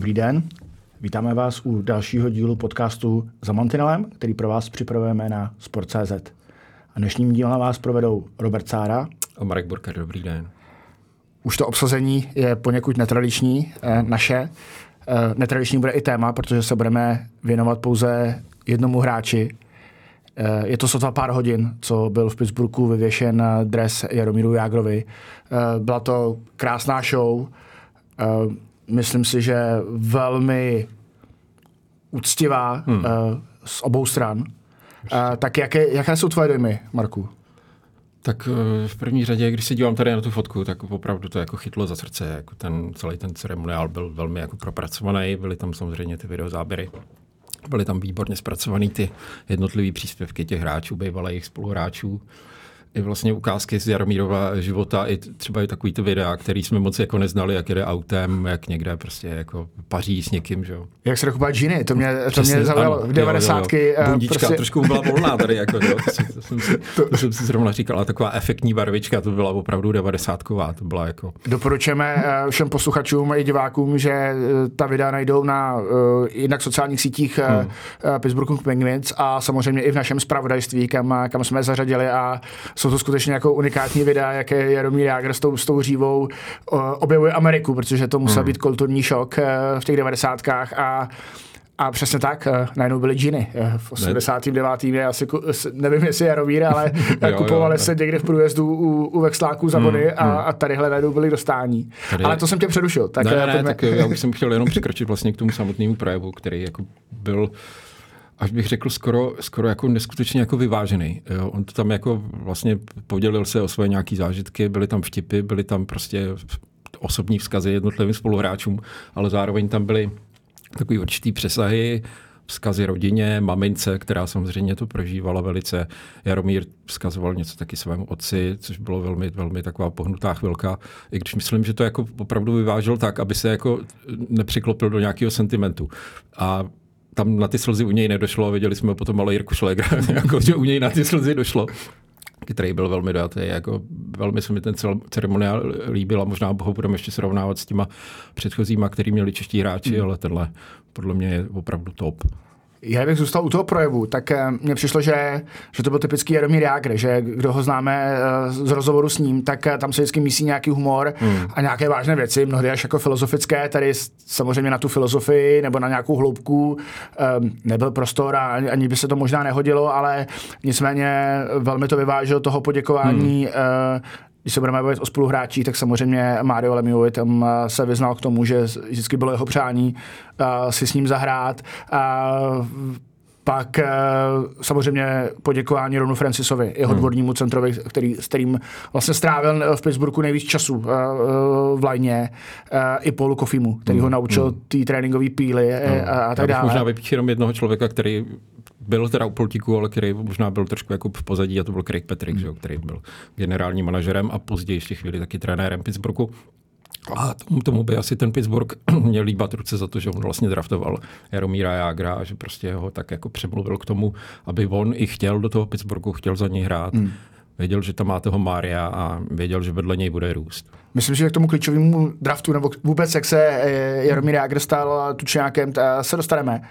Dobrý den, vítáme vás u dalšího dílu podcastu Za Mantinelem, který pro vás připravujeme na Sport.cz. A dnešním dílem vás provedou Robert Sára a Marek Burka. Dobrý den. Už to obsazení je poněkud netradiční, eh, naše. Eh, netradiční bude i téma, protože se budeme věnovat pouze jednomu hráči. Eh, je to sotva pár hodin, co byl v Pittsburghu vyvěšen dres Jaromíru Jágrovi. Byla to krásná show, myslím si, že velmi úctivá hmm. z obou stran. Tak jaké, jaké jsou tvoje dojmy, Marku? Tak eh, v první řadě, když se dívám tady na tu fotku, tak opravdu to jako chytlo za srdce. Jako ten, celý ten ceremoniál byl velmi jako propracovaný, byly tam samozřejmě ty videozáběry. Byly tam výborně zpracované ty jednotlivé příspěvky těch hráčů, bývalých spoluhráčů i vlastně ukázky z Jaromírova života, i třeba i takový to videa, který jsme moc jako neznali, jak jede autem, jak někde prostě jako paří s někým, že jo. Jak se dokupá džiny, to mě, to mě zaujalo v 90. Bundička prostě... trošku byla volná tady, jako, jo. To, si, to, jsem si, to... to, jsem si zrovna říkal, ale taková efektní barvička, to byla opravdu 90 to byla jako... Doporučujeme eh, všem posluchačům i divákům, že eh, ta videa najdou na uh, jinak sociálních sítích hmm. uh, Pittsburgh Penguins a samozřejmě i v našem spravodajství, kam, kam jsme zařadili a jsou to skutečně jako unikátní videa, jak je Jaromír Jágr s tou, s tou dřívou objevuje Ameriku, protože to musel hmm. být kulturní šok eh, v těch devadesátkách a a přesně tak, eh, najednou byly džiny. Eh, v 89. je asi, nevím jestli Jaromír, ale jo, kupovali jo, se někde v průjezdu u, u Vexláků za body hmm, a, hmm. a tadyhle najednou byli dostání. Tady... Ale to jsem tě přerušil. Tak ne, ne, tak já už jsem chtěl jenom překročit vlastně k tomu samotnému projevu, který jako byl až bych řekl, skoro, skoro jako neskutečně jako vyvážený. Jo. On to tam jako vlastně podělil se o svoje nějaké zážitky, byly tam vtipy, byly tam prostě osobní vzkazy jednotlivým spoluhráčům, ale zároveň tam byly takový určitý přesahy, vzkazy rodině, mamince, která samozřejmě to prožívala velice. Jaromír vzkazoval něco taky svému otci, což bylo velmi, velmi taková pohnutá chvilka. I když myslím, že to jako opravdu vyvážel tak, aby se jako nepřiklopil do nějakého sentimentu. A tam na ty slzy u něj nedošlo, viděli jsme potom ale Jirku Šlegra, jako, že u něj na ty slzy došlo který byl velmi dojatý. Jako, velmi se mi ten ceremoniál líbil a možná ho budeme ještě srovnávat s těma předchozíma, který měli čeští hráči, mm. ale tenhle podle mě je opravdu top já bych zůstal u toho projevu, tak eh, mně přišlo, že, že to byl typický Jaromír Jágr, že kdo ho známe eh, z rozhovoru s ním, tak eh, tam se vždycky mísí nějaký humor hmm. a nějaké vážné věci, mnohdy až jako filozofické, tady samozřejmě na tu filozofii nebo na nějakou hloubku nebyl prostor a ani by se to možná nehodilo, ale nicméně velmi to vyvážil toho poděkování hmm když se budeme bavit o spoluhráčích, tak samozřejmě Mario Lemieux tam eh, se vyznal k tomu, že vždycky bylo jeho přání uh, si s ním zahrát. Uh, pak uh, samozřejmě poděkování Ronu Francisovi, jeho hmm. dvornímu centrovi, který, s kterým vlastně strávil v Pittsburghu nejvíc času v lajně, i Paulu Kofimu, který hmm. ho naučil hmm. té tréninkové píly hmm. a, a tak dále. možná vypíš jenom jednoho člověka, který byl teda u pultíku, ale který možná byl trošku jako v pozadí a to byl Craig Patrick, hmm. že, který byl generálním manažerem a později ještě chvíli taky trenérem Pittsburghu. A tomu, tomu by asi ten Pittsburgh měl líbat ruce za to, že on vlastně draftoval Jaromíra Jágra a že prostě ho tak jako přemluvil k tomu, aby on i chtěl do toho Pittsburghu, chtěl za něj hrát. Hmm. Věděl, že tam má toho Mária a věděl, že vedle něj bude růst. Myslím, že k tomu klíčovému draftu, nebo vůbec jak se eh, Jaromír Jágr stal tučňákem, se dostaneme.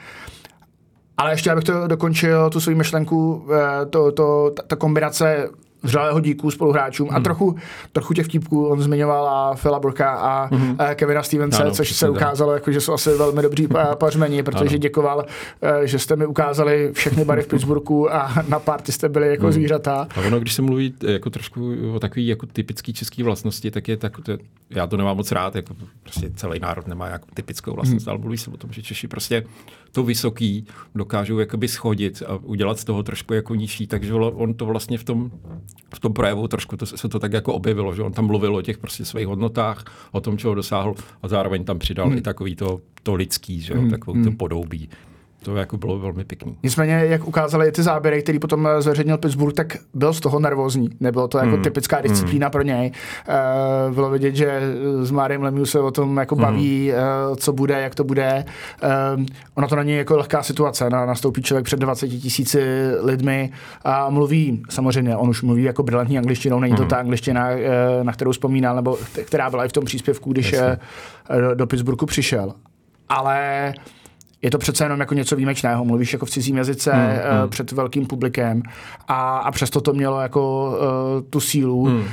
Ale ještě abych to dokončil, tu svou myšlenku, eh, to, to, ta, ta kombinace vřelého díku spoluhráčům hmm. a trochu, trochu těch vtipků on zmiňoval a Phila Burka a hmm. Kevina Stevense, ano, což se ukázalo, jako, že jsou asi velmi dobří pařmeni, protože ano. děkoval, eh, že jste mi ukázali všechny bary v Pittsburghu a na party jste byli jako hmm. zvířata. A ono, když se mluví jako trošku o takový jako typický český vlastnosti, tak je tak, to, já to nemám moc rád, jako prostě celý národ nemá jako typickou vlastnost, hmm. ale mluví se o tom, že Češi prostě to vysoký dokážou jakoby schodit a udělat z toho trošku jako nižší, takže on to vlastně v tom, v tom projevu trošku to, se to tak jako objevilo, že on tam mluvil o těch prostě svých hodnotách, o tom, čeho dosáhl a zároveň tam přidal hmm. i takový to, to lidský, že jo, hmm. takovou to hmm. podobí to jako bylo velmi pěkný. Nicméně, jak ukázali ty záběry, který potom eh, zveřejnil Pittsburgh, tak byl z toho nervózní. Nebylo to jako mm. typická disciplína mm. pro něj. Uh, bylo vidět, že s Máriem Lemieux se o tom jako mm. baví, uh, co bude, jak to bude. Uh, ona to není jako lehká situace. Na, nastoupí člověk před 20 tisíci lidmi a mluví, samozřejmě, on už mluví jako brilantní angličtinou, není to mm. ta angličtina, uh, na kterou vzpomínal, nebo která byla i v tom příspěvku, když uh, do, do Pittsburghu přišel ale je to přece jenom jako něco výjimečného. Mluvíš jako v cizím jazyce hmm, uh, hmm. před velkým publikem a, a přesto to mělo jako uh, tu sílu. Hmm. Uh,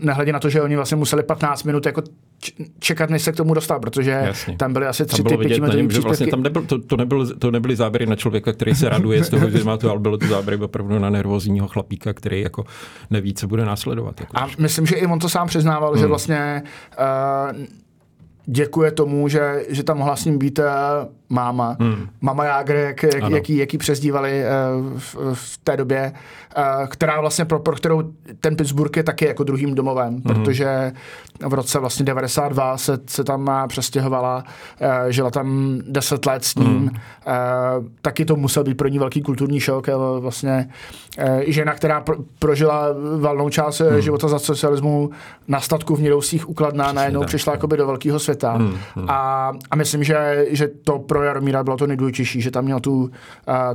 nehledě na to, že oni vlastně museli 15 minut jako čekat, než se k tomu dostal, protože Jasně. tam byly asi tři ty pětiminutový že vlastně tam nebyl, to, to, nebyl, to nebyly záběry na člověka, který se raduje z toho, že má to, ale bylo to záběry opravdu na nervózního chlapíka, který jako neví, co bude následovat. Jako a myslím, že i on to sám přiznával, hmm. že vlastně uh, děkuje tomu, že, že tam mohla s ním být uh, máma. Hmm. Mama Jágr, jak, jak, jaký, jaký přezdívali uh, v, v té době, uh, která vlastně pro, pro kterou ten Pittsburgh je taky jako druhým domovem, hmm. protože v roce vlastně 92 se, se tam přestěhovala, žila tam 10 let s ním. Hmm. Taky to musel být pro ní velký kulturní šok. Vlastně žena, která pro, prožila valnou část hmm. života za socialismu na statku v Nidousích ukladná, najednou přišla jakoby do velkého světa. Hmm. Hmm. A, a myslím, že, že to pro Jaromíra bylo to nejdůležitější, že tam měl tu, uh,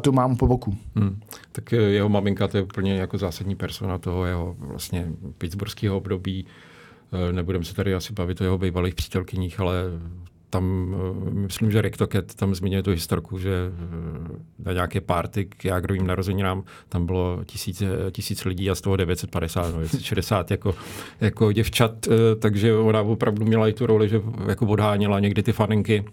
tu mámu po boku. Hmm. Tak jeho maminka to je úplně jako zásadní persona toho jeho vlastně pittsburghského období. Eh, nebudeme se tady asi bavit o jeho bývalých přítelkyních, ale tam, eh, myslím, že Rick Toket tam zmiňuje tu historku, že na nějaké párty k Jágrovým narozeninám tam bylo tisíc, tisíc lidí a z toho 950, no, 60 jako, jako děvčat, takže ona opravdu měla i tu roli, že jako odháněla někdy ty faninky.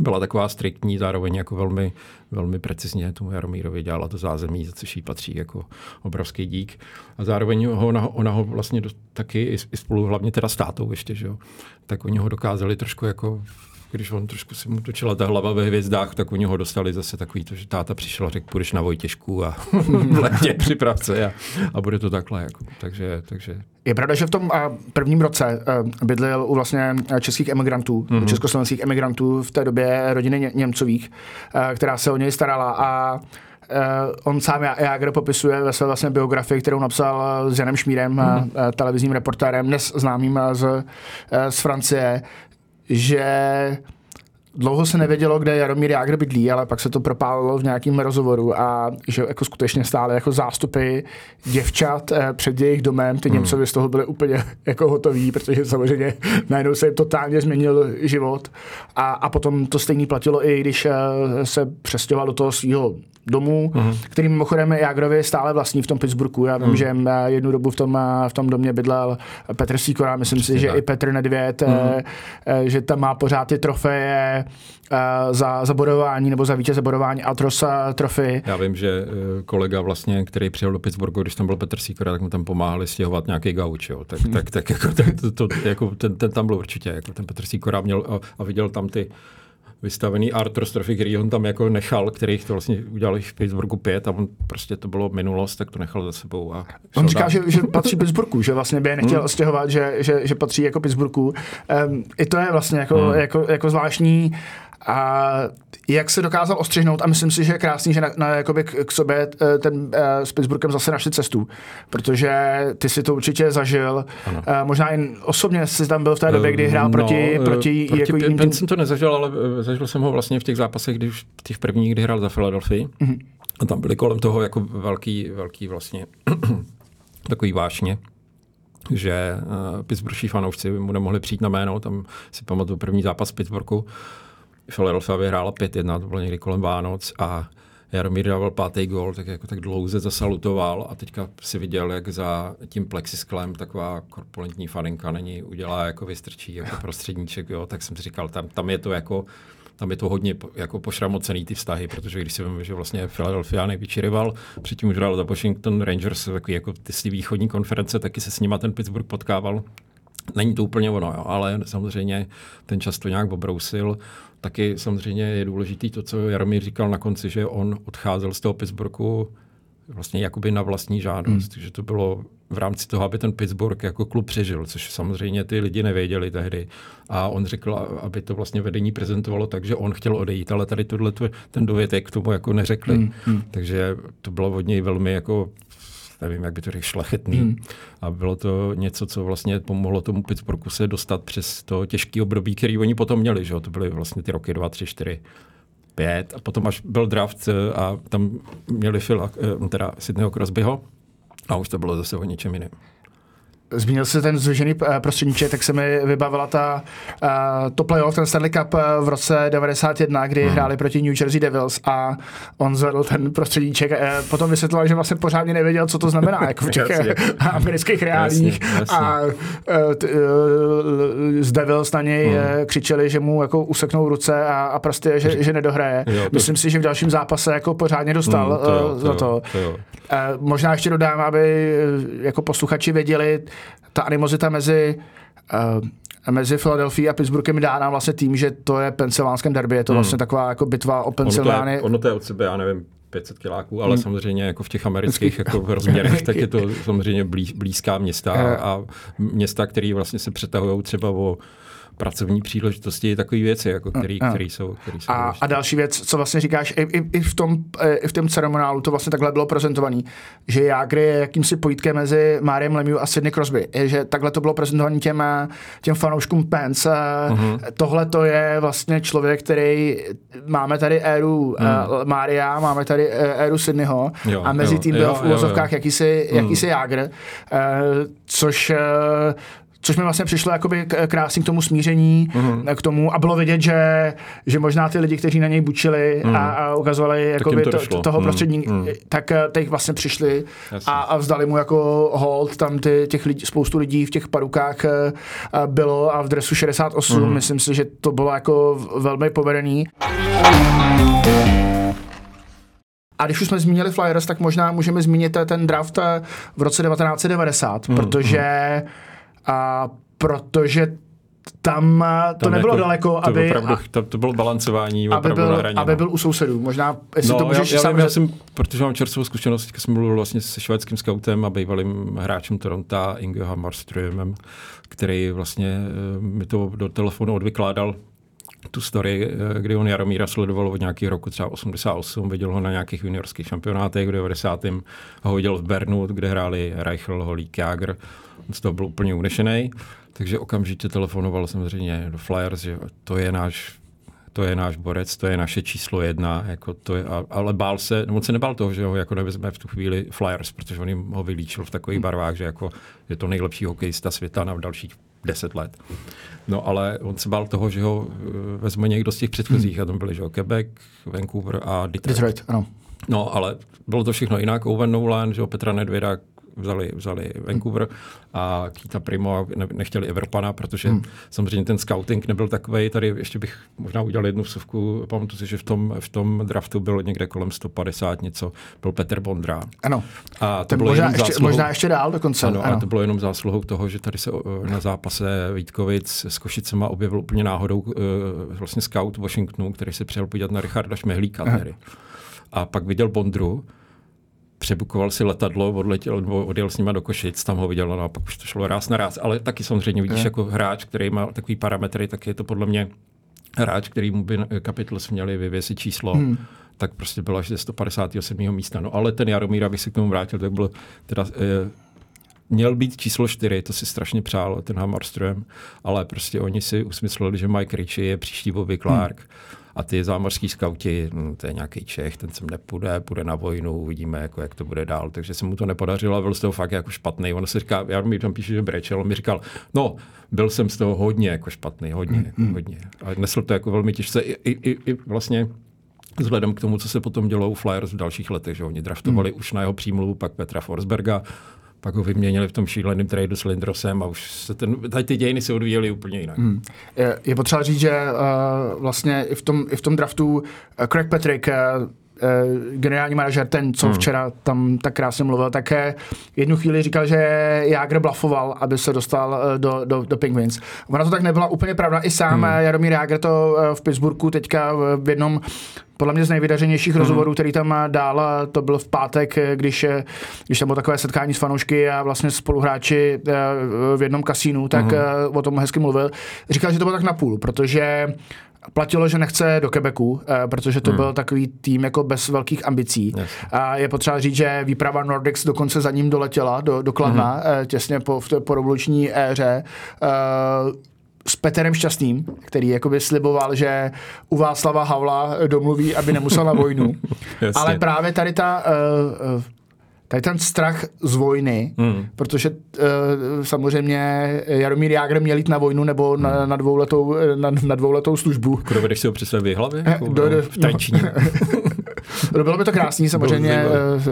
Byla taková striktní, zároveň jako velmi, velmi precizně tomu Jaromírovi dělala to zázemí, za což jí patří jako obrovský dík. A zároveň ho, ona, ona ho vlastně do, taky i, i spolu hlavně teda s tátou ještě, že jo, tak oni ho dokázali trošku jako když on trošku si mu točila ta hlava ve hvězdách, tak u něho dostali zase takový to, že táta přišel a řekl, půjdeš na Vojtěžku a v letě připrav se a, a, bude to takhle. Jako. Takže, takže... Je pravda, že v tom prvním roce bydlel u vlastně českých emigrantů, mm-hmm. československých emigrantů v té době rodiny Němcových, která se o něj starala a Uh, on sám Jágr popisuje ve své vlastně biografii, kterou napsal s Janem Šmírem, mm. televizním reportérem, dnes známým z, z Francie, že dlouho se nevědělo, kde Jaromír Jágr bydlí, ale pak se to propálilo v nějakém rozhovoru a že jako skutečně stále jako zástupy děvčat eh, před jejich domem, ty hmm. Němcovi z toho byli úplně jako hotoví, protože samozřejmě najednou se jim totálně změnil život a, a potom to stejný platilo i když eh, se přestěhoval do toho svého domů, uh-huh. který mimochodem Jágrovi stále vlastní v tom Pittsburghu. Já vím, uh-huh. že eh, jednu dobu v tom, v tom domě bydlel Petr Sýkora, myslím Přesně si, že tak. i Petr Nedvěd, uh-huh. že tam má pořád ty trofeje, za, za bodování nebo za vítěze bodování Altrosa trofy. Já vím, že kolega vlastně, který přijel do Pittsburghu, když tam byl Petr Sýkora, tak mu tam pomáhali stěhovat nějaký gauč, jo. Tak, tak, tak jako, ten, to, to, jako ten, ten, tam byl určitě, jako ten Petr Sýkora měl a, a viděl tam ty vystavený Arthur Trofy, který on tam jako nechal, který to vlastně udělal v Pittsburghu pět a on prostě to bylo minulost, tak to nechal za sebou. A on říká, že, že, patří Pittsburghu, že vlastně by je nechtěl hmm. stěhovat, že, že, že, patří jako Pittsburghu. Um, I to je vlastně jako, hmm. jako, jako zvláštní a jak se dokázal ostřihnout a myslím si, že je krásný, že na, na, jakoby k, k sobě eh, ten uh, s Pittsburghem zase našli cestu, protože ty si to určitě zažil. Uh, možná jen osobně jsi tam byl v té době, kdy hrál proti, no, proti, proti jako jiným jsem to nezažil, ale zažil jsem ho vlastně v těch zápasech, když v těch prvních, kdy hrál za Philadelphia. Mm-hmm. A tam byly kolem toho jako velký, velký vlastně takový vášně že uh, Pittsburghští fanoušci mu nemohli přijít na jméno, tam si pamatuju první zápas Pittsburghu, Philadelphia vyhrála 5-1, to bylo někdy kolem Vánoc a Jaromír dával pátý gol, tak jako tak dlouze zasalutoval a teďka si viděl, jak za tím plexisklem taková korpulentní faninka není udělá jako vystrčí jako prostředníček, jo, tak jsem si říkal, tam, tam je to jako tam je to hodně jako pošramocený ty vztahy, protože když si vím, že vlastně Philadelphia největší rival, předtím už hrál za Washington Rangers, takový jako ty východní konference, taky se s nima ten Pittsburgh potkával. Není to úplně ono, jo, ale samozřejmě ten čas to nějak obrousil. Taky samozřejmě je důležitý to, co Jaromír říkal na konci, že on odcházel z toho Pittsburghu vlastně jakoby na vlastní žádost, hmm. že to bylo v rámci toho, aby ten Pittsburgh jako klub přežil, což samozřejmě ty lidi nevěděli tehdy. A on řekl, aby to vlastně vedení prezentovalo tak, že on chtěl odejít, ale tady tohle ten dovětek k tomu jako neřekli. Hmm. Hmm. Takže to bylo od něj velmi jako nevím, jak by to řekl, šlechetný. Hmm. A bylo to něco, co vlastně pomohlo tomu Pittsburghu se dostat přes to těžké období, který oni potom měli. Že? To byly vlastně ty roky 2, 3, 4, 5. A potom až byl draft eh, a tam měli Phila, eh, teda Sydneyho Crosbyho a už to bylo zase o něčem jiném. Zmínil se ten zvěžený eh, prostředníček, tak se mi vybavila ta, uh, to playoff, ten Stanley Cup eh, v roce 91, kdy hmm. hráli proti New Jersey Devils a on zvedl ten prostředníček. Potom vysvětloval, že vlastně pořádně nevěděl, co to znamená, jako v těch amerických reálích. A z Devils na něj hmm. křičeli, že mu jako useknou ruce a, a prostě, že, že nedohraje. Jo, to... Myslím si, že v dalším zápase jako pořádně dostal hmm, to jo, to za to. to, jo. Možná ještě dodám, aby jako posluchači věděli, ta animozita mezi uh, mezi Philadelphia a Pittsburghem je dána vlastně tím, že to je pensylvánském derby, je to hmm. vlastně taková jako bitva o Pensylvánii. Ono, ono to je od sebe, já nevím, 500 kiláků, ale hmm. samozřejmě jako v těch amerických jako rozměrech, tak je to samozřejmě blíz, blízká města a, eh. a města, které vlastně se přetahují třeba o pracovní příležitosti, takové věci, jako který, a, který jsou, který jsou a, a, další věc, co vlastně říkáš, i, i, i, v tom, i v tom ceremoniálu to vlastně takhle bylo prezentovaný, že Jágry je jakýmsi pojítkem mezi Máriem Lemieux a Sidney Crosby, je, že takhle to bylo prezentovaný těm, těm fanouškům Pence. Uh-huh. Tohle to je vlastně člověk, který máme tady éru uh, Mária, máme tady éru Sidneyho jo, a mezi jo, tím byl jo, v úvozovkách jakýsi, jakýsi mm. Jágr, uh, což uh, Což mi vlastně přišlo jakoby krásný k tomu smíření, uh-huh. k tomu a bylo vidět, že, že možná ty lidi, kteří na něj bučili uh-huh. a, a ukazovali jakoby to, to, toho uh-huh. prostřední, uh-huh. tak eh, teď vlastně přišli a, a vzdali mu jako hold, tam ty, těch lidí, spoustu lidí v těch parukách eh, bylo a v dresu 68, uh-huh. myslím si, že to bylo jako velmi povedený. A když už jsme zmínili Flyers, tak možná můžeme zmínit ten draft v roce 1990, mm, protože mm a protože tam, eh, to tam nebylo jako, daleko, to aby... Opravdu, to, to bylo balancování aby byl, na hraně, aby no. byl u sousedů. Možná, jestli no, to můžeš já, já, sám... Já jsem, protože mám čerstvou zkušenost, teďka jsem mluvil vlastně se švédským scoutem a bývalým hráčem Toronto, Ingeha Marströmem, který vlastně eh, mi to do telefonu odvykládal tu story, eh, kdy on Jaromíra sledoval od nějakých roku třeba 88, viděl ho na nějakých juniorských šampionátech v 90. ho viděl v Bernu, kde hráli Reichel, Holík, Jager z toho byl úplně unešený, takže okamžitě telefonoval samozřejmě do Flyers, že to je náš to je náš borec, to je naše číslo jedna, jako to je, ale bál se, no on se nebál toho, že ho jako nevezme v tu chvíli Flyers, protože on jim ho vylíčil v takových barvách, že jako je to nejlepší hokejista světa na dalších deset let. No ale on se bál toho, že ho eh, vezme někdo z těch předchozích, hmm. a tam byli, že Quebec, Vancouver a Detroit. Detroit, ano. No, ale bylo to všechno jinak. Owen Nolan, že Petra Nedvěda, vzali, vzali Vancouver a Kita Primo ne, nechtěli Evropana, protože hmm. samozřejmě ten scouting nebyl takový. Tady ještě bych možná udělal jednu vsuvku. Pamatuju si, že v tom, v tom draftu bylo někde kolem 150 něco. Byl Petr Bondra. Ano. A to bylo možná, ještě, zásluhou, možná ještě dál dokonce. Ano, ano. A to bylo jenom zásluhou toho, že tady se na zápase Vítkovic s Košicema objevil úplně náhodou uh, vlastně scout Washingtonu, který se přijel podívat na Richarda Šmehlíka. A pak viděl Bondru přebukoval si letadlo, odletěl nebo odjel s nima do Košic, tam ho viděl, no a pak už to šlo ráz na ráz. Ale taky samozřejmě vidíš, jako hráč, který má takový parametry, tak je to podle mě hráč, který mu by Capitals měli vyvěsit číslo. Hmm tak prostě bylo až ze 157. místa. No ale ten Jaromír, abych se k tomu vrátil, tak byl teda, e, měl být číslo 4, to si strašně přál ten Hammarström, ale prostě oni si usmysleli, že Mike Ritchie je příští Bobby Clark. Hmm a ty zámořský skauti, no, to je nějaký Čech, ten sem nepůjde, půjde na vojnu, uvidíme, jako, jak to bude dál. Takže se mu to nepodařilo a byl z toho fakt jako špatný. On se říká, já mi tam píšu, že brečel, on mi říkal, no, byl jsem z toho hodně jako špatný, hodně, jako, hodně. A nesl to jako velmi těžce. I, i, i, i vlastně vzhledem k tomu, co se potom dělo u Flyers v dalších letech, že oni draftovali mm. už na jeho přímluvu pak Petra Forsberga, pak ho vyměnili v tom šíleném tradu s Lindrosem a už se ten, tady ty dějiny se odvíjely úplně jinak. Hmm. Je, je potřeba říct, že uh, vlastně i v tom, i v tom draftu uh, Craig Patrick uh, generální manažer, ten, co hmm. včera tam tak krásně mluvil, tak jednu chvíli říkal, že Jágr blafoval, aby se dostal uh, do, do, do Penguins. Ona to tak nebyla úplně pravda. I sám hmm. Jaromír Jágr to uh, v Pittsburghu teďka v jednom podle mě z nejvydařenějších mm. rozhovorů, který tam dál, to byl v pátek, když, když tam bylo takové setkání s fanoušky a vlastně spoluhráči eh, v jednom kasínu, tak mm. o tom hezky mluvil. Říkal, že to bylo tak napůl, protože platilo, že nechce do Quebecu, eh, protože to hmm. byl takový tým jako bez velkých ambicí. Yes. A je potřeba říct, že výprava Nordics dokonce za ním doletěla do, do Kladna, hmm. těsně po, v té porevoluční éře s Peterem Šťastným, který jakoby sliboval, že u Václava Havla domluví, aby nemusel na vojnu. Ale právě tady ta uh, tady ten strach z vojny, hmm. protože uh, samozřejmě Jaromír Jágr měl jít na vojnu nebo na, hmm. na, dvouletou, na, na dvouletou službu. Kdo vedeš si ho představit v hlavě? Jako do, do, v no. no, bylo by to krásný, samozřejmě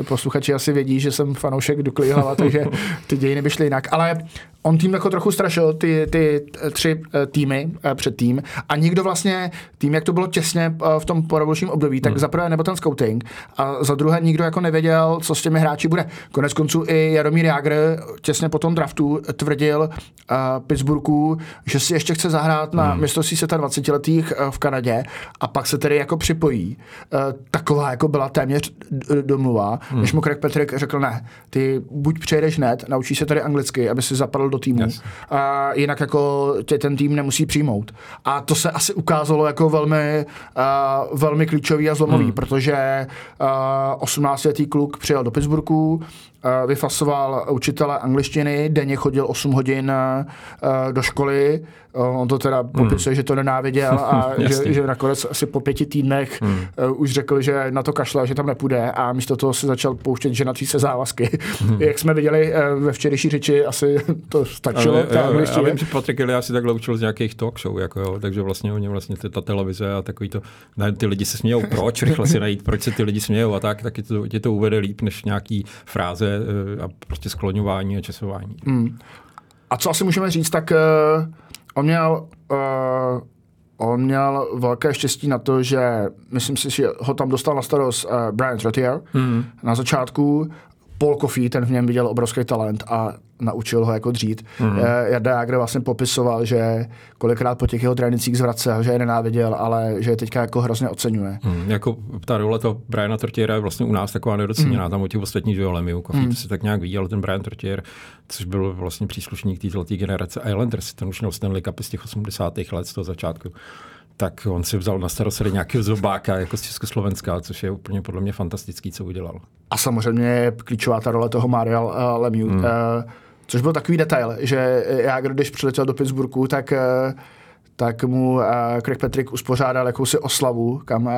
posluchači asi vědí, že jsem fanoušek Dukly hlava, takže ty dějiny by šly jinak, ale on tým jako trochu strašil ty, ty tři týmy před tým a nikdo vlastně, tým, jak to bylo těsně v tom porevolučním období, tak hmm. za prvé nebo ten scouting a za druhé nikdo jako nevěděl, co s těmi hráči bude. Konec konců i Jaromír Jágr těsně po tom draftu tvrdil uh, Pittsburghu, že si ještě chce zahrát na hmm. mistrovství světa 20 letých uh, v Kanadě a pak se tedy jako připojí. Uh, taková jako byla téměř domluva, hmm. než mu Craig Patrick řekl ne, ty buď přejedeš hned, naučíš se tady anglicky, aby si zapadl do týmu, yes. a jinak jako tě ten tým nemusí přijmout. A to se asi ukázalo jako velmi, uh, velmi klíčový a zlomový, hmm. protože uh, 18-letý kluk přijel do Pittsburghu, vyfasoval učitele angličtiny, denně chodil 8 hodin uh, do školy, uh, on to teda hmm. popisuje, že to nenáviděl a že, že nakonec asi po pěti týdnech hmm. už řekl, že na to kašle, že tam nepůjde a místo toho se začal pouštět ženatý se závazky. Hmm. Jak jsme viděli ve včerejší řeči, asi to stačilo. Ale, ta já, já vím, že Patrik Ilya si takhle učil z nějakých talk show, jako jo, takže vlastně oni vlastně ta televize a takový to, ne, ty lidi se smějou, proč rychle si najít, proč se ty lidi smějou a tak, tak je to, je to uvede líp než nějaký fráze eh, a prostě skloňování a časování. Hmm. A co asi můžeme říct, tak uh, on měl uh, On měl velké štěstí na to, že myslím si, že ho tam dostal na starost uh, Brian Trottier hmm. na začátku Paul Coffey, ten v něm viděl obrovský talent a naučil ho jako dřít. Mm-hmm. Jarda Jágr vlastně popisoval, že kolikrát po těch jeho trénincích zvracel, že je nenáviděl, ale že je teďka jako hrozně oceňuje. Mm, jako ta role toho Briana Tortiera je vlastně u nás taková nedoceněná, mm. tam o těch ostatních že Lemiu, Coffey mm. to si tak nějak ale ten Brian Tortier, což byl vlastně příslušník té zlaté generace Islanders, ten už měl Stanley Cup z těch 80. let z toho začátku tak on si vzal na starost nějakého zobáka jako z Československa, což je úplně podle mě fantastický, co udělal. A samozřejmě je klíčová ta role toho Maria uh, Lemieux, mm. uh, což byl takový detail, že já, když přiletěl do Pittsburghu, tak, uh, tak mu uh, Craig Patrick uspořádal jakousi oslavu, kam uh,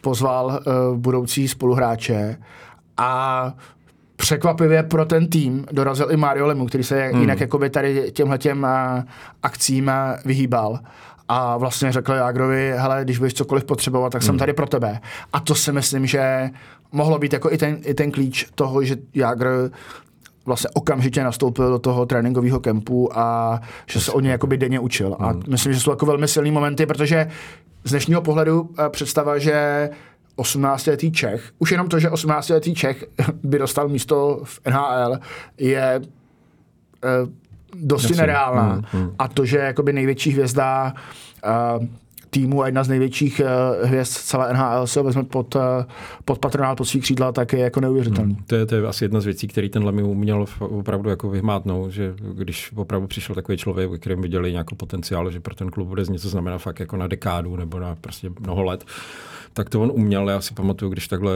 pozval uh, budoucí spoluhráče a překvapivě pro ten tým dorazil i Mario Lemu, který se mm. jinak jakoby tady těmhle těm akcím vyhýbal a vlastně řekl Jágrovi, hele, když budeš cokoliv potřebovat, tak jsem hmm. tady pro tebe. A to si myslím, že mohlo být jako i ten, i ten klíč toho, že Jágr vlastně okamžitě nastoupil do toho tréninkového kempu a že se o ně jakoby denně učil. A hmm. myslím, že jsou jako velmi silné momenty, protože z dnešního pohledu eh, představa, že 18-letý Čech, už jenom to, že 18-letý Čech by dostal místo v NHL, je eh, dosti nereálná. Hmm, hmm. A to, že jakoby největší hvězda uh, týmu a jedna z největších uh, hvězd celé NHL se vezme pod, uh, pod patronát, pod svý křídla, tak je jako neuvěřitelný. Hmm. To, je, to je asi jedna z věcí, který ten Lemieux uměl opravdu jako vyhmátnout, že když opravdu přišel takový člověk, ve kterém viděli nějaký potenciál, že pro ten klub bude něco znamená fakt jako na dekádu nebo na prostě mnoho let, tak to on uměl. Já si pamatuju, když takhle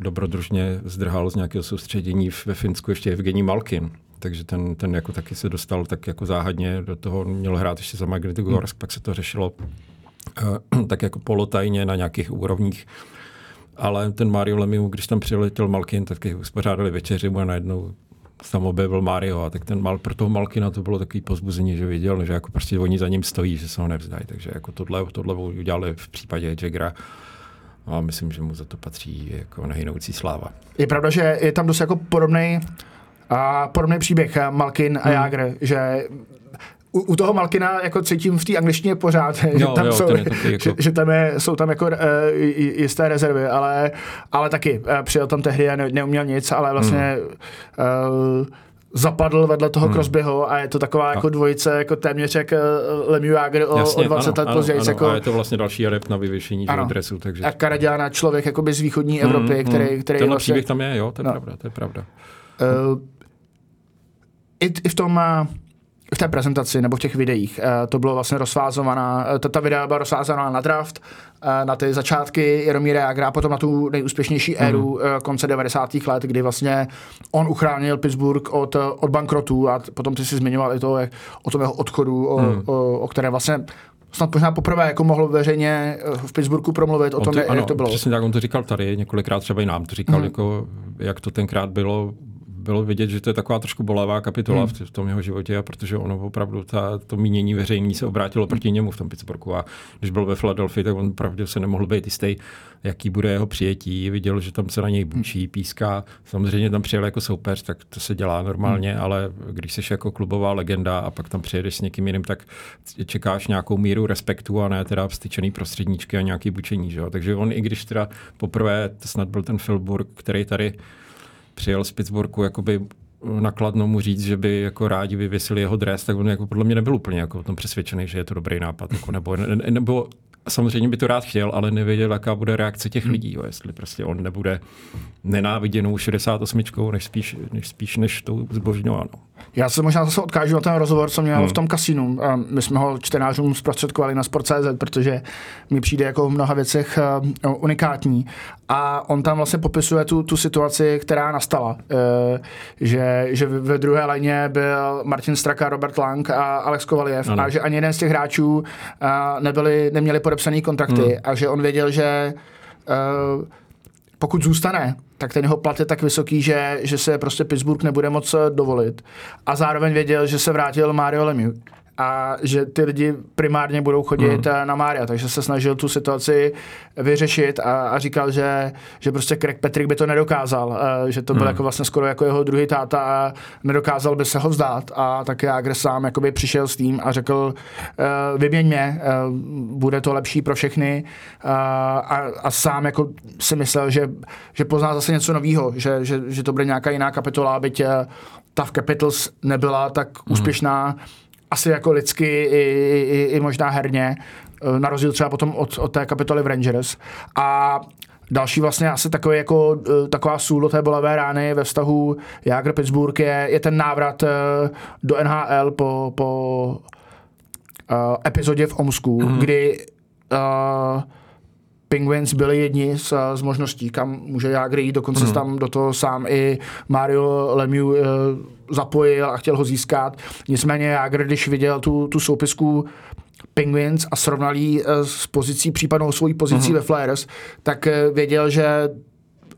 dobrodružně zdrhal z nějakého soustředění ve Finsku ještě Evgení Malkin, takže ten, ten jako taky se dostal tak jako záhadně do toho, měl hrát ještě za Magnitogorsk, hmm. pak se to řešilo uh, tak jako polotajně na nějakých úrovních. Ale ten Mario Lemiu, když tam přiletěl Malkin, tak uspořádali večeři a najednou tam objevil Mario a tak ten mal, pro toho Malkina to bylo takový pozbuzení, že viděl, že jako prostě oni za ním stojí, že se ho nevzdají. Takže jako tohle, tohle udělali v případě Jagra a myslím, že mu za to patří jako nehynoucí sláva. Je pravda, že je tam dost jako podobný a podobný příběh eh, Malkin a hmm. Jágr, že u, u toho Malkina jako cítím v té angličtině pořád, jo, že tam, jo, jsou, jako... že, že tam je, jsou tam jako uh, jisté rezervy, ale, ale taky uh, přijel tam tehdy a ne, neuměl nic, ale vlastně hmm. uh, zapadl vedle toho hmm. Crosbyho a je to taková jako dvojice, jako téměř jak Lemieux Jager o, Jasně, o 20 ano, let později. Jako, a je to vlastně další rep na vyvěšení dresu. Takže... A Karaděna, člověk jakoby z východní hmm, Evropy, hmm, který, který Tenhle vlastně, příběh tam je, jo, to je no. pravda, to je pravda. Uh, i, i v tom v té prezentaci nebo v těch videích to bylo vlastně rozfázovaná, ta, ta videa byla rozfázovaná na draft, na ty začátky Jaromíra Jagra, potom na tu nejúspěšnější mhm. éru mm. konce 90. let, kdy vlastně on uchránil Pittsburgh od, od bankrotu a potom ty si zmiňoval i to, jak, o tom jeho odchodu, o, mm. o, o které vlastně snad možná poprvé jako mohl veřejně eh, v Pittsburghu promluvit o tom, to, jak ano, to bylo. Přesně tak, on to říkal tady, několikrát třeba i nám to říkal, hmm. jako, jak to tenkrát bylo, bylo vidět, že to je taková trošku bolavá kapitola hmm. v tom jeho životě, a protože ono opravdu ta, to mínění veřejný se obrátilo proti němu v tom Pittsburghu a když byl ve Philadelphii, tak on opravdu se nemohl být jistý, jaký bude jeho přijetí. Viděl, že tam se na něj bučí, píská. Samozřejmě tam přijel jako soupeř, tak to se dělá normálně, hmm. ale když jsi jako klubová legenda a pak tam přijedeš s někým jiným, tak čekáš nějakou míru respektu a ne teda vstyčený prostředníčky a nějaký bučení. Že? Takže on, i když teda poprvé, to snad byl ten Philburg, který tady přijel z Pittsburghu jakoby nakladno mu říct, že by jako rádi vyvěsili jeho dres, tak on jako podle mě nebyl úplně jako o tom přesvědčený, že je to dobrý nápad. Jako, nebo, ne, nebo samozřejmě by to rád chtěl, ale nevěděl, jaká bude reakce těch hmm. lidí, jo, jestli prostě on nebude nenáviděnou 68, než spíš než, spíš než tou zbožňovanou. Já se možná zase odkážu na ten rozhovor, co měl hmm. v tom kasínu. A my jsme ho čtenářům zprostředkovali na Sport.cz, protože mi přijde jako v mnoha věcech uh, unikátní. A on tam vlastně popisuje tu, tu situaci, která nastala. Uh, že, že ve druhé léně byl Martin Straka, Robert Lang a Alex Kovaliev ano. a že ani jeden z těch hráčů uh, nebyli, neměli podepsané kontrakty hmm. a že on věděl, že uh, pokud zůstane, tak ten jeho plat je tak vysoký, že, že se prostě Pittsburgh nebude moc dovolit. A zároveň věděl, že se vrátil Mario Lemieux a že ty lidi primárně budou chodit mm. na Mária, takže se snažil tu situaci vyřešit a, a říkal, že, že prostě Craig Patrick by to nedokázal, že to byl mm. jako vlastně skoro jako jeho druhý táta a nedokázal by se ho vzdát a tak Jágr sám jakoby přišel s tím a řekl, uh, vyměň mě, bude to lepší pro všechny a, a sám jako si myslel, že, že pozná zase něco nového, že, že, že to bude nějaká jiná kapitola, byť ta v Capitals nebyla tak mm. úspěšná, asi jako lidsky i, i, i možná herně, eh, na rozdíl třeba potom od, od té kapitoly v Rangers. A Další vlastně asi takový jako, eh, taková sůl do té bolavé rány ve vztahu Jagr Pittsburgh je, je ten návrat eh, do NHL po, po uh, epizodě v Omsku, mm-hmm. kdy uh, Penguins byli jedni z, z možností, kam může Jagr jít, dokonce mm. tam do toho sám i Mario Lemieux uh, zapojil a chtěl ho získat. Nicméně Jagr, když viděl tu, tu soupisku Penguins a srovnal ji uh, s pozicí, případnou svojí pozicí mm. ve Flyers, tak věděl, že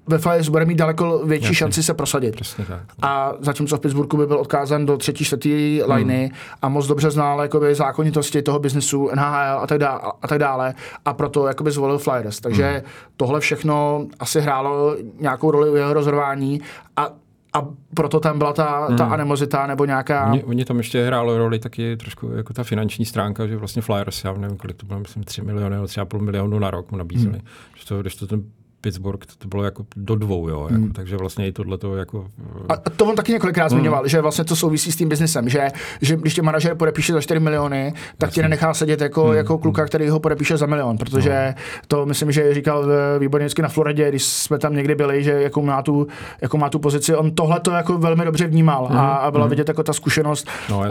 ve Flyers bude mít daleko větší Jasně. šanci se prosadit. Přesně tak. A zatímco v Pittsburghu by byl odkázán do třetí, čtvrtý liney hmm. a moc dobře znal jakoby, zákonitosti toho biznesu, NHL a tak, dále, a tak dále a proto jakoby zvolil Flyers. Takže hmm. tohle všechno asi hrálo nějakou roli u jeho rozhodování a a proto tam byla ta, ta hmm. animozita nebo nějaká... Oni, oni tam ještě hrálo roli taky trošku jako ta finanční stránka, že vlastně Flyers, já nevím, kolik to bylo, myslím 3 miliony nebo 3,5 milionu na rok mu nabízeli. Hmm. Když, to, když to ten Pittsburgh, to bylo jako do dvou, jo, jako, hmm. takže vlastně i tohle to jako... A to on taky několikrát hmm. zmiňoval, že vlastně to souvisí s tím biznesem, že, že když tě manažer podepíše za 4 miliony, tak Jasně. tě nenechá sedět jako, hmm. jako kluka, který ho podepíše za milion, protože no. to myslím, že říkal výborně na Floridě, když jsme tam někdy byli, že jako má tu, jako má tu pozici, on tohle to jako velmi dobře vnímal hmm. a, a byla hmm. vidět jako ta zkušenost, no,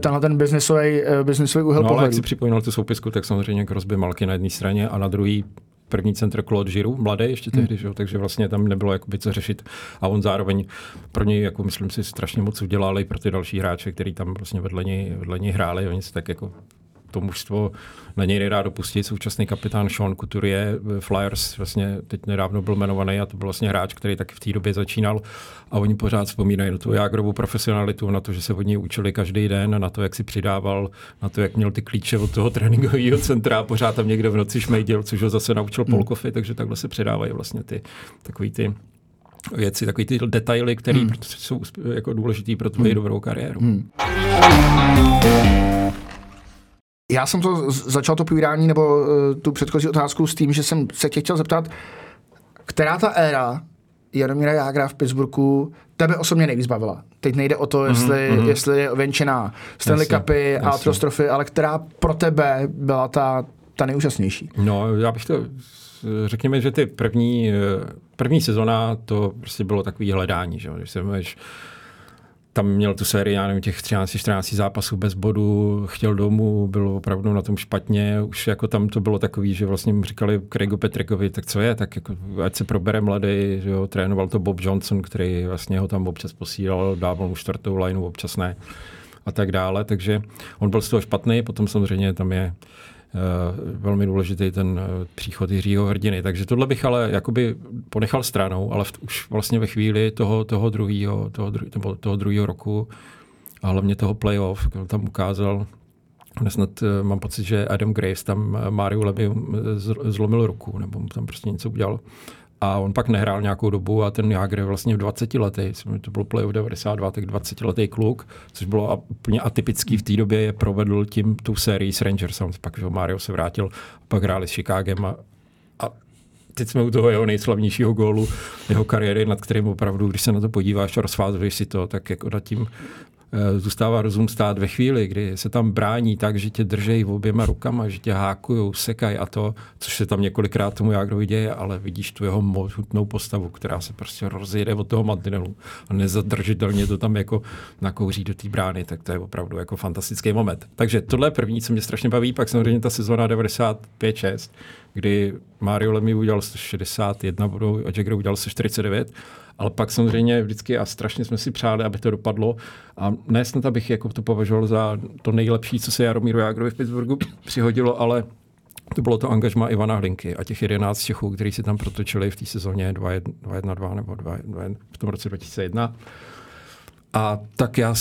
tenhle ten biznesový, eh, biznesový úhel no, pohledu. jak si připomínal tu soupisku, tak samozřejmě Crosby Malky na jedné straně a na druhé první centr Claude Giroux, mladý ještě tehdy, hmm. že? takže vlastně tam nebylo jakoby co řešit. A on zároveň pro něj, jako myslím si, strašně moc udělal i pro ty další hráče, kteří tam vlastně vedle něj, vedle něj hráli. Oni se tak jako to mužstvo na něj nedá dopustit. Současný kapitán Sean Couturier Flyers vlastně teď nedávno byl jmenovaný a to byl vlastně hráč, který taky v té době začínal a oni pořád vzpomínají na tu Jágrovou profesionalitu, na to, že se od něj učili každý den, na to, jak si přidával, na to, jak měl ty klíče od toho tréninkového centra a pořád tam někde v noci šmejdil, což ho zase naučil hmm. Polkofy, takže takhle se předávají vlastně ty takový ty věci, takový ty detaily, které hmm. jsou jako důležitý pro tvoji hmm. dobrou kariéru. Hmm. Já jsem to začal to povídání nebo uh, tu předchozí otázku s tím, že jsem se tě chtěl zeptat, která ta éra Jaromíra Jágra v Pittsburghu tebe osobně nejvíc bavila. Teď nejde o to, mhm, jestli, mm-hmm. jestli je ověnčená Stanley jasně, Cupy a Trostrofy, ale která pro tebe byla ta, ta nejúžasnější? No, já bych to řekněme, že ty první, první sezona to prostě bylo takový hledání, že, když se můžeš tam měl tu sérii, já nevím, těch 13-14 zápasů bez bodu, chtěl domů, bylo opravdu na tom špatně, už jako tam to bylo takový, že vlastně říkali Craigu Petrikovi, tak co je, tak jako, ať se probere mladý, že jo, trénoval to Bob Johnson, který vlastně ho tam občas posílal, dával mu čtvrtou lineu, občas ne a tak dále, takže on byl z toho špatný, potom samozřejmě tam je velmi důležitý ten příchod Jiřího Hrdiny. Takže tohle bych ale jakoby ponechal stranou, ale v, už vlastně ve chvíli toho, toho druhého toho, dru, toho druhého roku a hlavně toho playoff, tam ukázal, Snad mám pocit, že Adam Graves tam Mario Levy zlomil ruku, nebo mu tam prostě něco udělal a on pak nehrál nějakou dobu a ten Jágr vlastně v 20 letech, to bylo play 92, tak 20 letý kluk, což bylo úplně atypický v té době, je provedl tím tu sérii s Rangers, pak že Mario se vrátil, pak hráli s Chicagem a, a teď jsme u toho jeho nejslavnějšího gólu, jeho kariéry, nad kterým opravdu, když se na to podíváš a rozfázuješ si to, tak jako nad tím zůstává rozum stát ve chvíli, kdy se tam brání tak, že tě držejí oběma rukama, že tě hákují, sekají a to, což se tam několikrát tomu Jágrovi děje, ale vidíš tu jeho mohutnou postavu, která se prostě rozjede od toho mantinelu a nezadržitelně to tam jako nakouří do té brány, tak to je opravdu jako fantastický moment. Takže tohle je první, co mě strašně baví, pak samozřejmě ta sezóna 95-6, kdy Mario Lemi udělal 161 a Jagger udělal 149 ale pak samozřejmě vždycky a strašně jsme si přáli, aby to dopadlo. A ne snad, abych jako to považoval za to nejlepší, co se Jaromíru Jágrovi v Pittsburghu přihodilo, ale to bylo to angažma Ivana Hlinky a těch 11 Čechů, kteří si tam protočili v té sezóně 2-1-2 nebo 2, 2, v tom roce 2001. A tak já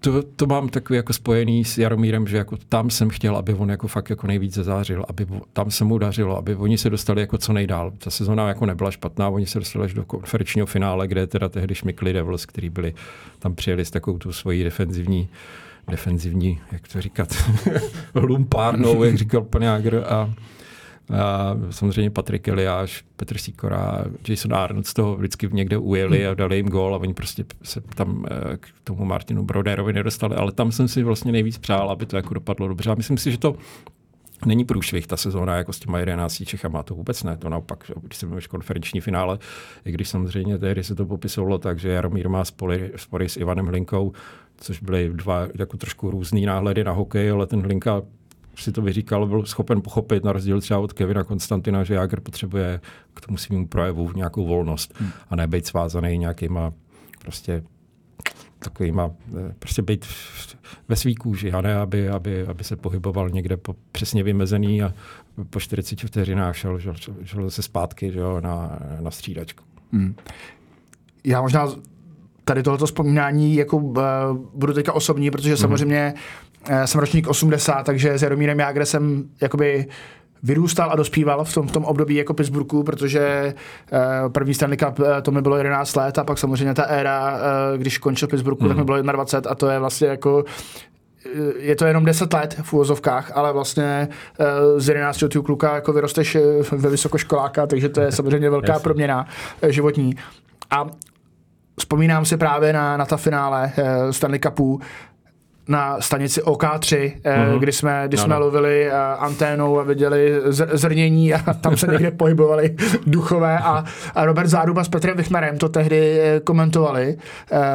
to, to mám takový jako spojený s Jaromírem, že jako tam jsem chtěl, aby on jako fakt jako nejvíc zazářil, aby tam se mu dařilo, aby oni se dostali jako co nejdál. Ta sezona jako nebyla špatná, oni se dostali až do konferenčního finále, kde teda tehdy šmykli Devils, který byli, tam přijeli s takovou tu svojí defenzivní defenzivní, jak to říkat, lumpárnou, jak říkal pan Jager a samozřejmě Patrik Eliáš, Petr Sikora, Jason Arnold z toho vždycky někde ujeli a dali jim gól a oni prostě se tam eh, k tomu Martinu Broderovi nedostali, ale tam jsem si vlastně nejvíc přál, aby to jako dopadlo dobře. A myslím si, že to není průšvih ta sezóna jako s těma 11 Čechama, to vůbec ne, to naopak, když jsme v konferenční finále, i když samozřejmě tehdy se to popisovalo tak, že Jaromír má spory, spory s Ivanem Hlinkou, což byly dva jako trošku různý náhledy na hokej, ale ten Hlinka si to vyříkal, byl schopen pochopit na rozdíl třeba od Kevina Konstantina, že Jager potřebuje k tomu svým projevu nějakou volnost hmm. a ne být svázaný nějakýma prostě takovýma, eh, prostě být ve svý kůži a ne, aby, aby, aby se pohyboval někde po přesně vymezený a po 40 vteřinách šel, šel, šel, zase zpátky že jo, na, na střídačku. Hmm. Já možná tady tohoto vzpomínání jako, uh, budu teďka osobní, protože hmm. samozřejmě Eh, jsem ročník 80, takže s Jaromírem Jágre jsem jakoby vyrůstal a dospíval v tom, v tom období jako Pittsburghu, protože uh, první Stanley Cup uh, to mi bylo 11 let a pak samozřejmě ta éra, uh, když končil Pittsburghu, mm. tak mi bylo 21 a to je vlastně jako je to jenom 10 let v úvozovkách, ale vlastně z 11 letého kluka jako vyrosteš ve vysokoškoláka, takže to je samozřejmě velká proměna životní. A vzpomínám si právě na, na ta finále Stanley Cupu, na stanici OK3, mm-hmm. kdy jsme, kdy jsme lovili eh, anténou a viděli zrnění a tam se někde pohybovali duchové a, a Robert Záruba s Petrem Vichmerem to tehdy eh, komentovali,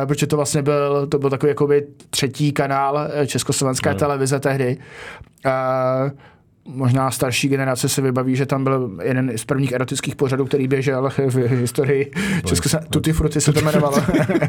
protože to vlastně byl, to byl takový jakoby třetí kanál československé mm. televize tehdy možná starší generace se vybaví, že tam byl jeden z prvních erotických pořadů, který běžel v historii České Tutti Frutti se to jmenovalo.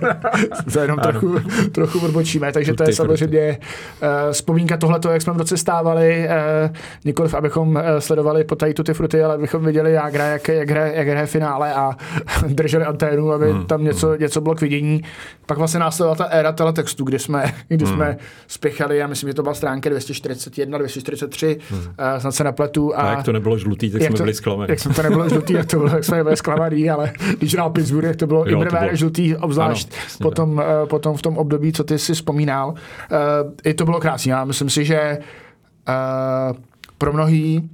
to jenom trochu, trochu odbočíme, takže to je samozřejmě uh, vzpomínka tohleto, jak jsme v roce stávali, uh, nikoliv abychom uh, sledovali po tady Tutti Frutti, ale abychom viděli, jak hraje, jak, jak hraje, jak hraje finále a drželi anténu, aby hmm, tam něco, hmm. něco bylo k vidění. Pak vlastně následovala ta éra teletextu, kdy jsme, kdy hmm. jsme spěchali, já myslím, že to byla stránka 241, 243, hmm uh, snad se nepletu. A, a jak to nebylo žlutý, tak jsme to, byli zklamaní. Jak to nebylo žlutý, tak to bylo, jak jsme byli zklamaný, ale když hrál Pittsburgh, jak to bylo jo, to bylo. žlutý, obzvlášť ano, potom, uh, potom v tom období, co ty si vzpomínal. Uh, I to bylo krásné. Já myslím si, že uh, pro mnohý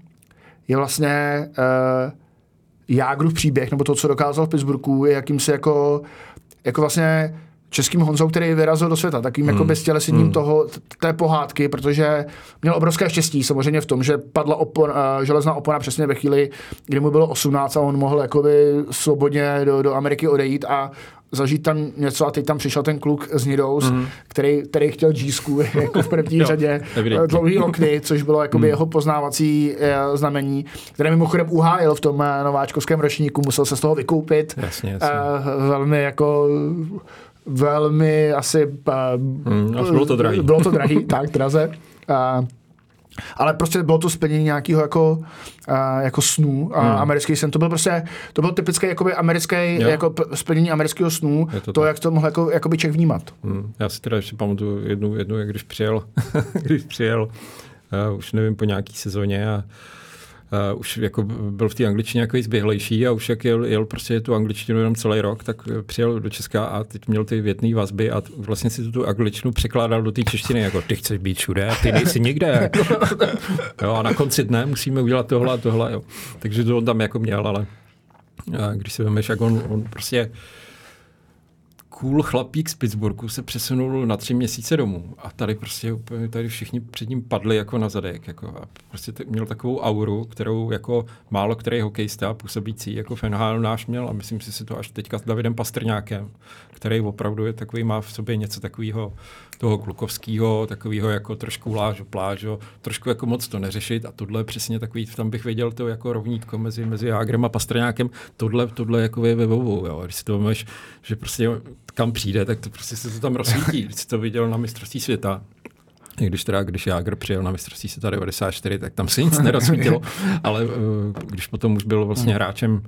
je vlastně uh, Jágrův příběh, nebo to, co dokázal v Pittsburghu, je jakýmsi jako, jako vlastně českým Honzou, který vyrazil do světa, takým jako hmm. jako beztělesením hmm. toho, té pohádky, protože měl obrovské štěstí samozřejmě v tom, že padla opon, uh, železná opona přesně ve chvíli, kdy mu bylo 18 a on mohl jakoby svobodně do, do Ameriky odejít a zažít tam něco a teď tam přišel ten kluk z Nidous, mm. který, který chtěl džísku jako v první jo, řadě, evidentně. dlouhý okny, což bylo jakoby mm. jeho poznávací uh, znamení, které mimochodem uhájil v tom uh, nováčkovském ročníku, musel se z toho vykoupit. Jasně, jasně. Uh, velmi jako velmi asi... Hmm, bylo to drahý. Bylo to drahý, tak, draze. A, ale prostě bylo to splnění nějakého jako, uh, jako snů a hmm. americký sen. To byl prostě, to byl typické jakoby americký, jo. jako splnění amerického snů, to, to jak to mohl jako, jakoby Čech vnímat. Hmm. Já si teda ještě pamatuju jednu, jednu jak když přijel, když přijel, uh, už nevím, po nějaký sezóně a uh, už jako byl v té angličtině jako zběhlejší a už jak jel, jel prostě tu angličtinu jenom celý rok, tak přijel do Česka a teď měl ty větné vazby a vlastně si tu angličtinu překládal do té češtiny, jako ty chceš být všude a ty nejsi nikde. jo, a na konci dne musíme udělat tohle a tohle. Jo. Takže to on tam jako měl, ale když si vemeš, jak on, on prostě cool chlapík z Pittsburghu se přesunul na tři měsíce domů a tady prostě úplně tady všichni před ním padli jako na zadek. Jako a prostě t- měl takovou auru, kterou jako málo který hokejista působící jako v NHL náš měl a myslím si, že to až teďka s Davidem Pastrňákem, který opravdu je takový, má v sobě něco takového toho klukovského, takového jako trošku lážo, plážo, trošku jako moc to neřešit a tohle je přesně takový, tam bych věděl to jako rovnítko mezi, mezi Jágrem a Pastrňákem, tohle, tohle jako je ve bobu, jo. Když si to máš, že prostě kam přijde, tak to prostě se to tam rozsvítí. Když jsi to viděl na mistrovství světa, i když teda, když Jágr přijel na mistrovství světa 94, tak tam se nic nerozsvítilo, ale uh, když potom už byl vlastně hráčem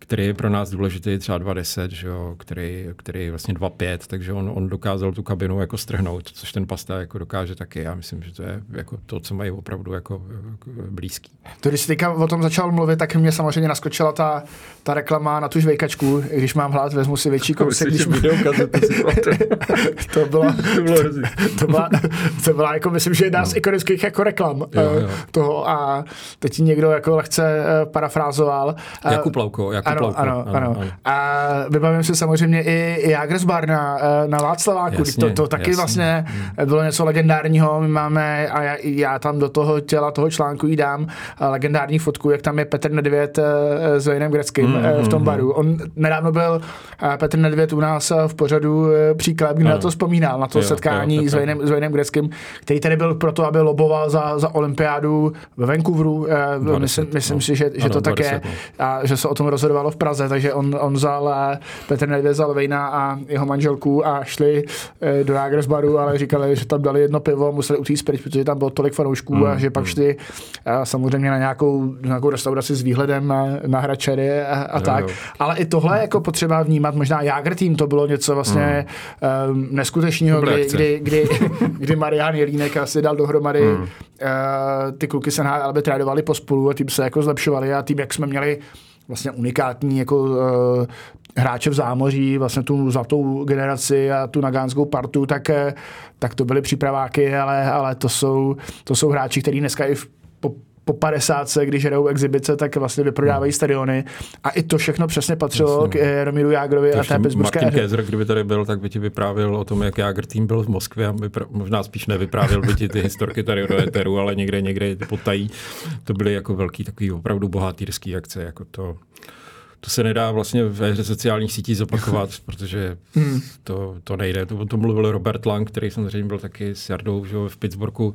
který je pro nás důležitý, třeba 2.10, že jo, který, který je vlastně 2.5, takže on, on dokázal tu kabinu jako strhnout, což ten pasta jako dokáže taky. Já myslím, že to je jako to, co mají opravdu jako, jako blízký. To, když jsi o tom začal mluvit, tak mě samozřejmě naskočila ta, ta reklama na tu žvejkačku. Když mám hlad, vezmu si větší kousek. Když to byla, to, bylo to, byla, to byla, jako myslím, že jedna z no. ikonických jako reklam jo, jo. Eh, toho a teď ti někdo jako lehce eh, parafrázoval. Jakub Lauko, Jakub ano, ano, ano, ano, ano. A vybavím se samozřejmě i Jagersbar na, eh, na Václaváku. Jasně, to, to taky jasně. vlastně hmm. bylo něco legendárního. My máme, a já, já tam do toho těla toho článku jí dám eh, legendární fotku, jak tam je Petr Nedvěd eh, s Vejnem Greckým hmm, v tom hmm, baru. Hmm. On nedávno byl Petr Nedvěd u nás v pořadu příklad, kdy na to vzpomínal, na to jo, setkání jo, s, Vejnem, s Vejnem Greckým, který tady byl proto, aby loboval za, za olympiádu ve Vancouveru. 20, myslím, myslím no. si, že, že ano, to tak je. No. A že se o tom rozhodoval festivalu v Praze, takže on, on vzal, eh, Petr Nedvěd vzal Vejna a jeho manželku a šli eh, do Jagers baru, ale říkali, že tam dali jedno pivo a museli utíct pryč, protože tam bylo tolik fanoušků mm, a že pak mm. šli a samozřejmě na nějakou, nějakou restauraci s výhledem na, na hračery a, a jo, tak. Jo. Ale i tohle jako potřeba vnímat, možná Jager tým to bylo něco vlastně mm. um, neskutečného, kdy, kdy, kdy, kdy Marian Jelínek asi dal dohromady mm. uh, ty kluky se aby trádovali pospolu a tím se jako zlepšovali a tím, jak jsme měli vlastně unikátní jako uh, hráče v zámoří, vlastně tu zlatou generaci a tu nagánskou partu, tak, eh, tak to byly přípraváky, ale, ale to, jsou, to jsou hráči, kteří dneska i v, po po 50, když hrajou exibice, tak vlastně vyprodávají stadiony. A i to všechno přesně patřilo Jasně. k Jaromíru Jágrovi a té Pittsburghské Martin Kézer, kdyby tady byl, tak by ti vyprávěl o tom, jak Jágr tým byl v Moskvě a vypra- možná spíš nevyprávěl by ti ty historky tady do Eteru, ale někde, někde potají. To byly jako velký takový opravdu bohatýrský akce, jako to to se nedá vlastně ve hře sociálních sítí zopakovat, protože hmm. to, to nejde. To o tom mluvil Robert Lang, který samozřejmě byl taky s Jardou že v Pittsburghu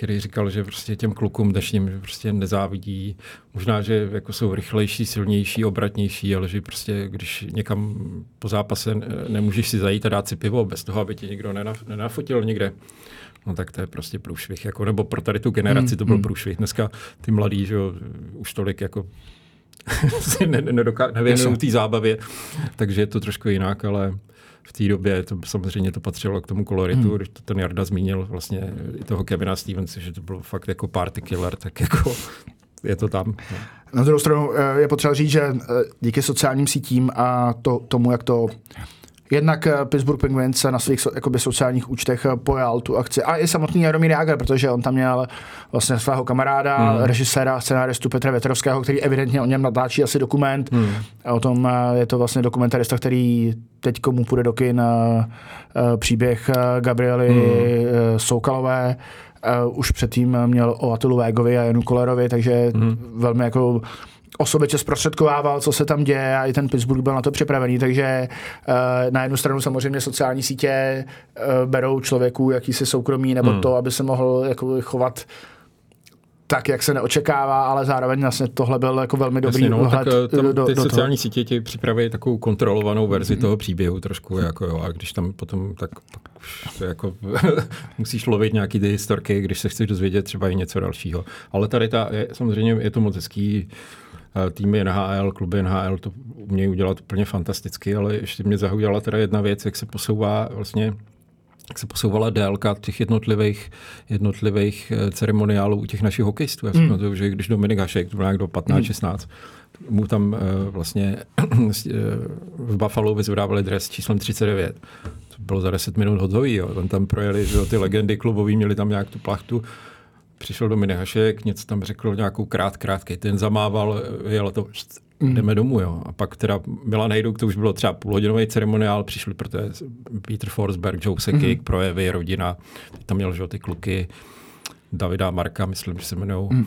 který říkal, že prostě těm klukům dnešním že prostě nezávidí. Možná, že jako jsou rychlejší, silnější, obratnější, ale že prostě když někam po zápase nemůžeš si zajít a dát si pivo bez toho, aby tě někdo nenafotil někde, no tak to je prostě průšvih. Jako, nebo pro tady tu generaci to byl mm. průšvih. Dneska ty mladí, že jo, už tolik jako si ne, nevěnují té zábavě, takže je to trošku jinak, ale v té době to samozřejmě to patřilo k tomu koloritu, hmm. když to ten Jarda zmínil vlastně i toho Kevina Stevense, že to bylo fakt jako party killer, tak jako je to tam. No. Na druhou stranu eh, je potřeba říct, že eh, díky sociálním sítím a to, tomu, jak to Jednak eh, Pittsburgh Penguins na svých jakoby, sociálních účtech pojal tu akci. A i samotný Jaromír Jágr, protože on tam měl vlastně svého kamaráda, mm. režiséra, scenáristu Petra Vetrovského, který evidentně o něm natáčí asi dokument. Mm. O tom je to vlastně dokumentarista, který teď komu půjde do kin příběh Gabriely mm. Soukalové. Uh, už předtím měl o Atilu Végovi a Janu Kolerovi, takže mm. velmi jako osobitě zprostředkovával, co se tam děje a i ten Pittsburgh byl na to připravený, takže uh, na jednu stranu samozřejmě sociální sítě uh, berou člověku jakýsi soukromí nebo mm. to, aby se mohl jako chovat tak, jak se neočekává, ale zároveň vlastně tohle byl jako velmi dobrý Jasně, no, vhled tak, tam, do, ty do sociální toho. sítě ti připraví takovou kontrolovanou verzi mm. toho příběhu trošku, jako jo, a když tam potom tak, to jako musíš lovit nějaký ty historky, když se chceš dozvědět třeba i něco dalšího. Ale tady ta, je, samozřejmě je to moc hezký, eh, týmy NHL, kluby NHL to umějí udělat úplně fantasticky, ale ještě mě zaujala teda jedna věc, jak se posouvá vlastně jak se posouvala délka těch jednotlivých, jednotlivých eh, ceremoniálů u těch našich hokejistů. Já si pamatuju, že když Dominik Hašek, to byl nějak do 15-16, mu tam eh, vlastně eh, v Buffalo vyzvedávali dres číslem 39. To bylo za 10 minut hotový. Jo. On tam projeli že jo, ty legendy klubový, měli tam nějak tu plachtu. Přišel Dominik Hašek, něco tam řekl, nějakou krát, krátkej, ten zamával, jelo to, jdeme domů, jo. A pak teda Milan Hejduk, to už bylo třeba půlhodinový ceremoniál, přišli pro Peter Forsberg, Joe Sekik, mm. projevy, rodina, tam měl že, ty kluky, Davida a Marka, myslím, že se jmenují. Mm.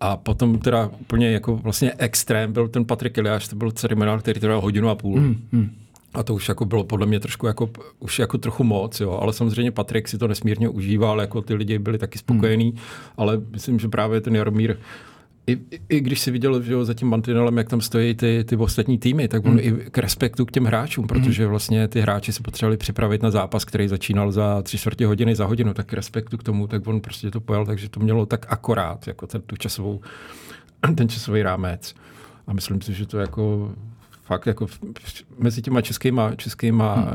A potom teda úplně jako vlastně extrém byl ten Patrik Eliáš, to byl ceremoniál, který trval hodinu a půl. Mm. Mm. A to už jako bylo podle mě trošku jako, už jako trochu moc, jo. ale samozřejmě Patrik si to nesmírně užíval, jako ty lidi byli taky spokojení, hmm. ale myslím, že právě ten Jaromír, i, i, i když si viděl že jo, za tím mantinelem, jak tam stojí ty, ty ostatní týmy, tak on hmm. i k respektu k těm hráčům, protože vlastně ty hráči se potřebovali připravit na zápas, který začínal za tři čtvrtě hodiny, za hodinu, tak k respektu k tomu, tak on prostě to pojal, takže to mělo tak akorát, jako ten, tu časovou, ten časový rámec. A myslím si, že to jako fakt jako mezi těma českýma, českýma hmm.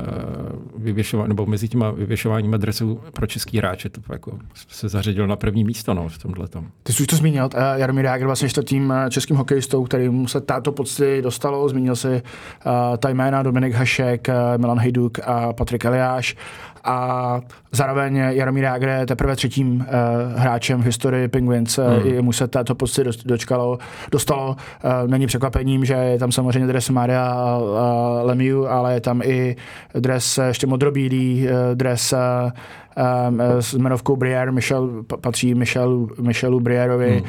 vyvěšování, nebo mezi těma vyvěšováním adresů pro český hráče to jako se zařadil na první místo no, v tomhle tom. Ty jsi už to zmínil, uh, Jaromír Jágr vlastně tím českým hokejistou, kterým se táto pocty dostalo, zmínil si uh, ta jména Dominik Hašek, uh, Milan Hejduk a Patrik Eliáš a zároveň Jaromír Jágr je teprve třetím uh, hráčem v historii Penguins, hmm. i mu se této pocty dočkalo, dostalo. Uh, není překvapením, že je tam samozřejmě dres Maria a, a Lemieux, ale je tam i dres ještě modrobílý, uh, dres uh, s jmenovkou Brière, Michel, patří Michelu, Michelu Briérovi, hmm.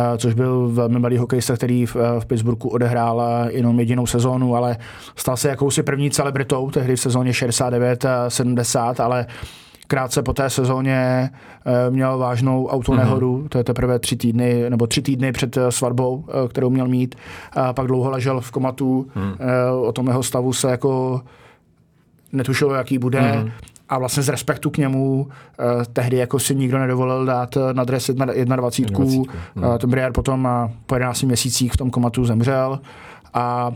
uh, což byl velmi mladý hokejista, který v, v Pittsburghu odehrál jenom jedinou sezónu, ale stal se jakousi první celebritou, tehdy v sezóně 69-70, ale krátce po té sezóně měl vážnou autonehodu, mm-hmm. to je teprve tři týdny, nebo tři týdny před svatbou, kterou měl mít. A pak dlouho ležel v komatu, mm. o tom jeho stavu se jako netušilo, jaký bude. Mm a vlastně z respektu k němu eh, tehdy jako si nikdo nedovolil dát na dres 21. 21. Hmm. Tom Briar potom po 11 měsících v tom komatu zemřel. A,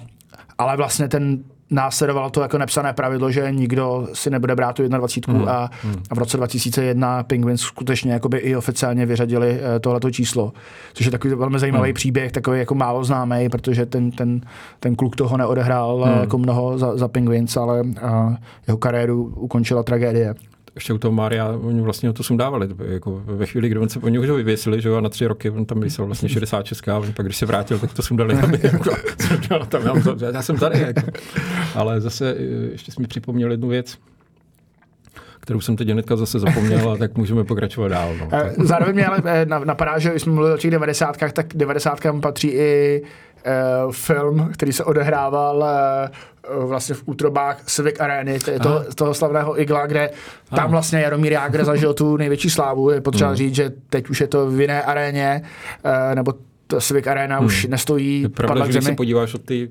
ale vlastně ten následovalo to jako nepsané pravidlo, že nikdo si nebude brát tu 21 mm. a, a v roce 2001 Penguins skutečně jakoby i oficiálně vyřadili eh, tohleto číslo, což je takový velmi zajímavý mm. příběh, takový jako málo známý, protože ten, ten, ten kluk toho neodehrál mm. jako mnoho za, za Penguins, ale a jeho kariéru ukončila tragédie ještě u toho Mária, oni vlastně to sundávali. Jako ve chvíli, kdy on se, oni už ho vyvěsili, že jo, a na tři roky on tam vysel vlastně 66 a pak když se vrátil, tak to sundali. jako, tam, já, já jsem tady. Jako. Ale zase ještě jsme připomněl jednu věc, kterou jsem teď hnedka zase zapomněl, a tak můžeme pokračovat dál. No. Zároveň mě ale napadá, že jsme mluvili o těch devadesátkách, tak devadesátkám patří i uh, film, který se odehrával uh, vlastně v útrobách Civic Areny, to je to, toho slavného igla, kde Aha. tam vlastně Jaromír Jágr zažil tu největší slávu. Je potřeba hmm. říct, že teď už je to v jiné aréně, uh, nebo Civic Arena hmm. už nestojí. Je pravda, že když se podíváš od ty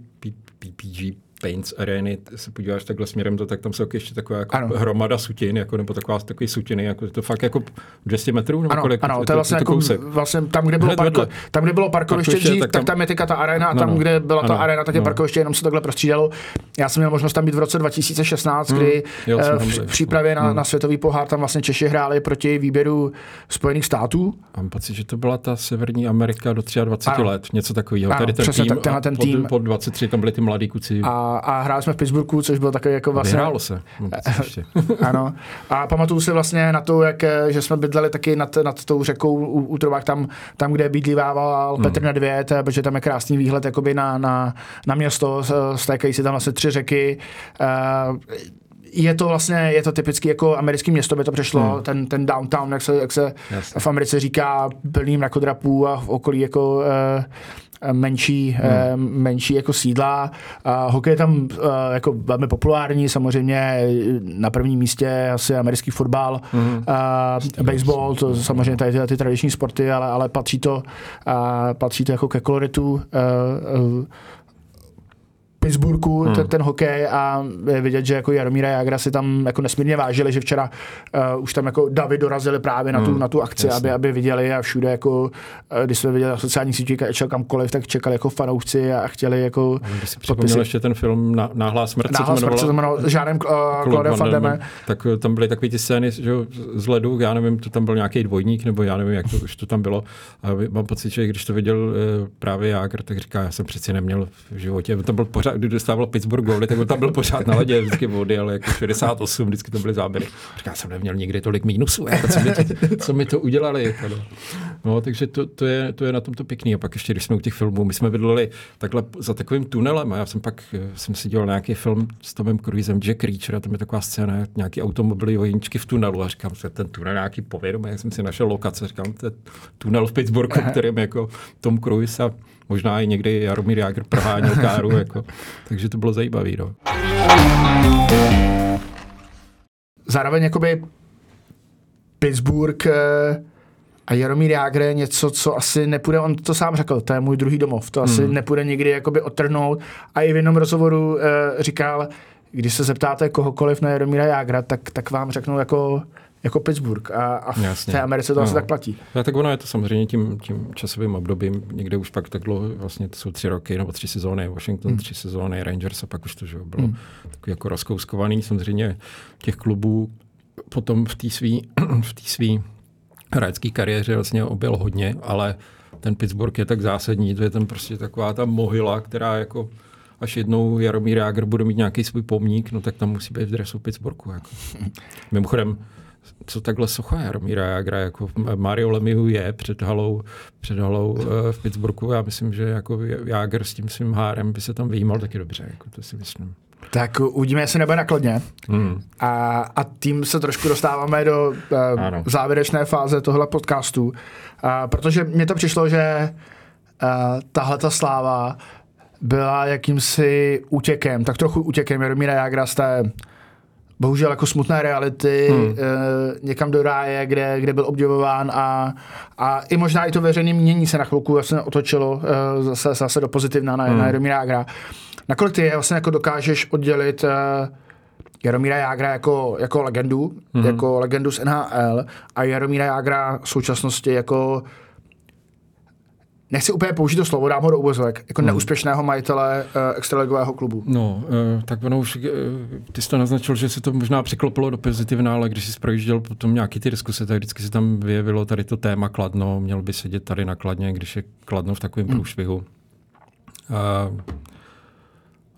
PPG Paints Areny, se podíváš takhle směrem, to, tak tam jsou ještě taková jako hromada sutin, jako, nebo taková takový sutiny, jako to fakt jako 200 metrů, nebo ano, kolik? Ano, to je vlastně, jako, vlastně tam, kde bylo, parko, tam, kde bylo parkoviště dřív, tak, tam, tak tam je teďka ta arena, a tam, no, kde byla ano, ta arena, tak je no. parkoviště, jenom se takhle prostřídalo. Já jsem měl možnost tam být v roce 2016, hmm, kdy jo, eh, v, v přípravě na, hmm. na světový pohár tam vlastně Češi hráli proti výběru Spojených států. Mám pocit, že to byla ta Severní Amerika do 23 ano. let, něco takového. Tady ten tým, ten tým. Pod, pod 23 tam byli ty mladí kuci. A a hráli jsme v Pittsburghu, což byl takový jako vlastně... Vyhrálo se. ano. A pamatuju si vlastně na to, jak, že jsme bydleli taky nad, nad tou řekou u, u Trubách, tam, tam, kde bydlívával hmm. Petr Nedvěd, protože tam je krásný výhled jakoby na, na, na město, stékají si tam vlastně tři řeky. Uh, je to vlastně, je to typicky jako americký město, by to přešlo, hmm. ten, ten downtown, jak se, jak se v Americe říká, plný mrakodrapů a v okolí jako uh, menší, hmm. menší jako sídla. Hokej je tam jako velmi populární, samozřejmě na prvním místě asi americký fotbal, hmm. baseball, to samozřejmě tady ty, ty tradiční sporty, ale, ale patří to, patří to jako ke koloritu Pittsburghu hmm. ten, ten hokej a je vidět, že jako Jaromíra Jagra si tam jako nesmírně vážili, že včera uh, už tam jako Davy dorazili právě na tu, hmm. na tu akci, aby, aby viděli a všude jako, uh, když jsme viděli na sociálních sítích, šel kamkoliv, tak čekali jako fanoušci a chtěli jako si připomněl ještě ten film na, Náhlá smrt, Náhlá smrt se to jmenovalo, uh, Claude Van Tak tam byly takové ty scény že, z ledu, já nevím, to tam byl nějaký dvojník, nebo já nevím, jak to už to tam bylo. A mám pocit, že když to viděl právě Jágr, tak říká, já jsem přeci neměl v životě, to byl pořád, kdy dostával Pittsburgh góly, tak on tam byl pořád na ledě vždycky vody, ale jako 68, vždycky to byly záběry. Říká, jsem neměl nikdy tolik mínusů, jako co, mi to, co mi to udělali. Jako no. no. takže to, to, je, to je na tomto pěkný. A pak ještě, když jsme u těch filmů, my jsme bydleli takhle za takovým tunelem a já jsem pak, eh, jsem si dělal nějaký film s Tomem Cruisem, Jack Reacher, a tam je taková scéna, nějaký automobily ohničky v tunelu a říkám, že ten tunel nějaký povědomý, jak jsem si našel lokace, říkám, je tunel v Pittsburghu, kterým jako Tom Cruise a možná i někdy Jaromír Jágr proháněl káru, jako, takže to bylo zajímavé. No. Zároveň jakoby Pittsburgh eh, a Jaromír Jágr je něco, co asi nepůjde, on to sám řekl, to je můj druhý domov, to asi hmm. nepůjde nikdy jakoby odtrhnout. A i v jednom rozhovoru uh, říkal, když se zeptáte kohokoliv na Jaromíra Jágra, tak, tak vám řeknou jako jako Pittsburgh a, a v té Americe to no. asi tak platí. No, tak ono je to samozřejmě tím, tím časovým obdobím, někde už pak tak dlouho, vlastně to jsou tři roky nebo tři sezóny, Washington hmm. tři sezóny, Rangers a pak už to že bylo hmm. takový jako rozkouskovaný. Samozřejmě těch klubů potom v té svý, v té svý hráčské kariéře vlastně objel hodně, ale ten Pittsburgh je tak zásadní, to je ten prostě taková ta mohyla, která jako až jednou Jaromír Jágr bude mít nějaký svůj pomník, no tak tam musí být v dresu Pittsburghu. Jako. Mimochodem, co takhle socha Jaromíra Jagra, jako Mario Lemieux je před halou, před halou uh, v Pittsburghu. Já myslím, že jako Jager s tím svým hárem by se tam vyjímal taky dobře, jako to si myslím. Tak uvidíme, jestli nebude nakladně. Hmm. A, a tím se trošku dostáváme do uh, závěrečné fáze tohle podcastu, uh, protože mně to přišlo, že uh, tahle ta sláva byla jakýmsi útěkem, tak trochu útěkem Jaromíra Jagra z té bohužel jako smutné reality hmm. e, někam do ráje, kde, kde byl obdivován a, a i možná i to veřejné mění se na chvilku vlastně otočilo e, zase, zase do pozitivna na, hmm. na Jaromíra Jágra. Nakolik ty vlastně jako dokážeš oddělit e, Jaromíra Jágra jako, jako legendu, hmm. jako legendu z NHL a Jaromíra Jágra v současnosti jako nechci úplně použít to slovo, dám ho do uvozovek, jako hmm. neúspěšného majitele uh, extraligového klubu. No, uh, tak ono už, uh, ty jsi to naznačil, že se to možná překlopilo do pozitivna, ale když jsi projížděl potom nějaký ty diskuse, tak vždycky se tam vyjevilo tady to téma Kladno, měl by sedět tady na Kladně, když je Kladno v takovém hmm. průšvihu. Uh,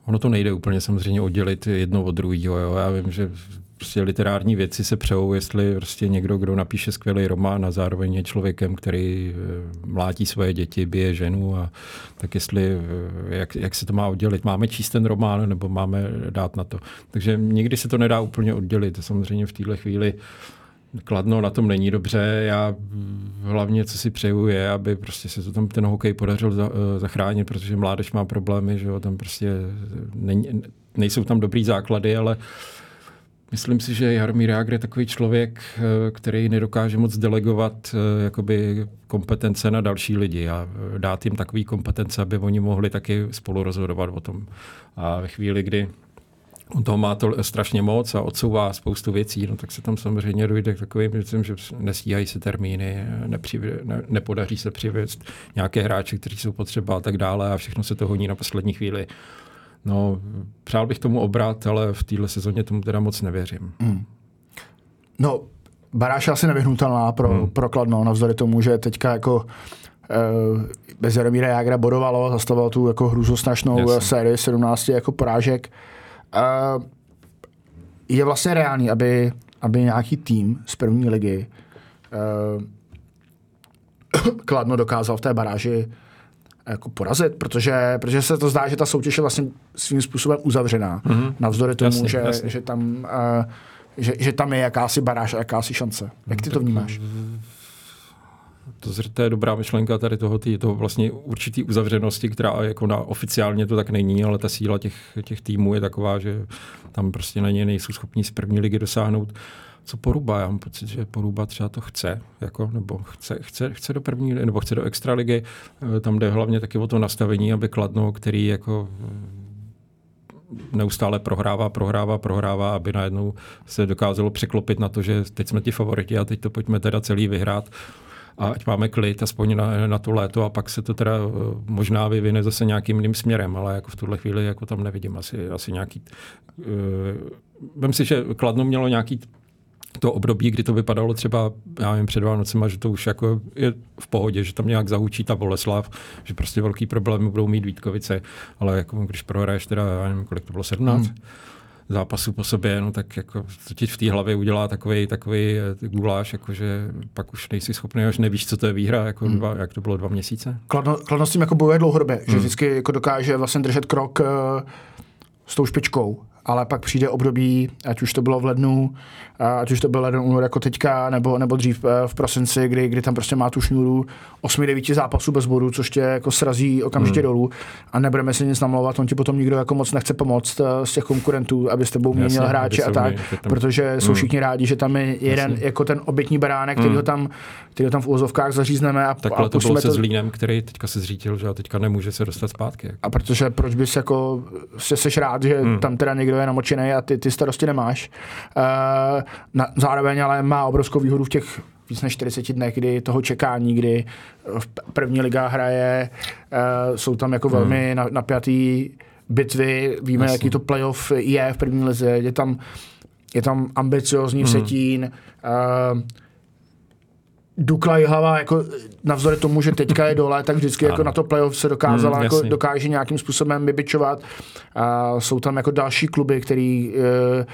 ono to nejde úplně samozřejmě oddělit jedno od druhého. Já vím, že prostě literární věci se přejou, jestli prostě někdo, kdo napíše skvělý román a zároveň je člověkem, který eh, mlátí svoje děti, bije ženu, a tak jestli, eh, jak, jak se to má oddělit. Máme číst ten román, nebo máme dát na to. Takže někdy se to nedá úplně oddělit. Samozřejmě v této chvíli Kladno na tom není dobře. Já hlavně, co si přeju, je, aby prostě se to tam ten hokej podařil za, eh, zachránit, protože mládež má problémy, že jo, tam prostě není, nejsou tam dobrý základy, ale uh, Myslím si, že Jaromír Jágr je takový člověk, eh, který nedokáže moc delegovat eh, jakoby kompetence na další lidi a eh, dát jim takový kompetence, aby oni mohli taky spolu rozhodovat o tom. A ve chvíli, kdy on toho má to strašně moc a odsouvá spoustu věcí, no tak se tam samozřejmě dojde k takovým věcem, že nestíhají se termíny, nepřivě, ne, nepodaří se přivést nějaké hráče, kteří jsou potřeba a tak dále a všechno se to honí na poslední chvíli. No, přál bych tomu obrat, ale v téhle sezóně tomu teda moc nevěřím. Mm. No, Baráš asi nevyhnutelná pro, mm. pro Kladno, navzdory tomu, že teďka jako eh, bez Jaromíra Jágra bodovalo, zastavilo tu jako hrůzostrašnou Jasně. sérii 17 jako porážek. Uh, je vlastně reálný, aby, aby nějaký tým z první ligy uh, Kladno dokázal v té baráži jako porazit, protože, protože se to zdá, že ta soutěž je vlastně svým způsobem uzavřená, mm-hmm. navzdory tomu, jasně, že, jasně. že, tam, uh, že, že tam je jakási baráž a jakási šance. Jak ty to vnímáš? To, to je dobrá myšlenka tady toho, tý, toho vlastně určitý uzavřenosti, která jako na oficiálně to tak není, ale ta síla těch, těch týmů je taková, že tam prostě na ně nejsou schopní z první ligy dosáhnout. Co Poruba? Já mám pocit, že Poruba třeba to chce, jako, nebo chce, chce, chce do první, nebo chce do extraligy. Eh, tam jde hlavně taky o to nastavení, aby Kladno, který jako neustále prohrává, prohrává, prohrává, aby najednou se dokázalo překlopit na to, že teď jsme ti favoriti a teď to pojďme teda celý vyhrát a ať máme klid aspoň na, na to léto a pak se to teda eh, možná vyvine zase nějakým jiným směrem, ale jako v tuhle chvíli jako tam nevidím asi, asi nějaký... Uh, vem si, že Kladno mělo nějaký to období, kdy to vypadalo třeba, já nevím, před Vánocema, že to už jako je v pohodě, že tam nějak zahučí ta Boleslav, že prostě velký problémy budou mít Vítkovice, ale jako když prohraješ teda, já nevím, kolik to bylo, 17, hmm zápasů po sobě, no tak jako to ti v té hlavě udělá takový takový eh, guláš, jako že pak už nejsi schopný, až nevíš, co to je výhra, jako hmm. dva, jak to bylo dva měsíce. Kladno, kladno s tím jako bojuje dlouhodobě, hmm. že vždycky jako dokáže vlastně držet krok uh, s tou špičkou ale pak přijde období, ať už to bylo v lednu, ať už to byl leden, únor jako teďka, nebo, nebo dřív eh, v prosinci, kdy, kdy tam prostě má tu šňůru 8-9 zápasů bez bodu, což tě jako srazí okamžitě hmm. dolů a nebudeme se nic namlouvat, on ti potom nikdo jako moc nechce pomoct eh, z těch konkurentů, aby s tebou měnil hráče a tak, tam... protože jsou hmm. všichni rádi, že tam je jeden Jasně. jako ten obětní beránek, který, hmm. ho tam, který ho tam v úvozovkách zařízneme. A, Takhle a to bylo se to... Zlínem, který teďka se zřítil, že a teďka nemůže se dostat zpátky. Jako. A protože proč bys jako, se seš rád, že hmm. tam teda někdo je namočený a ty, ty starosti nemáš. Uh, na, zároveň ale má obrovskou výhodu v těch víc než 40 dnech, kdy toho čekání, kdy v první liga hraje, uh, jsou tam jako hmm. velmi napjatý bitvy, víme, Jasně. jaký to playoff je v první lize, je tam, je tam ambiciozní hmm. vsetín, uh, Dukla hlava jako navzdory tomu, že teďka je dole, tak vždycky jako na to playoff se dokázala, mm, jako dokáže nějakým způsobem vybičovat. A jsou tam jako další kluby, který eh,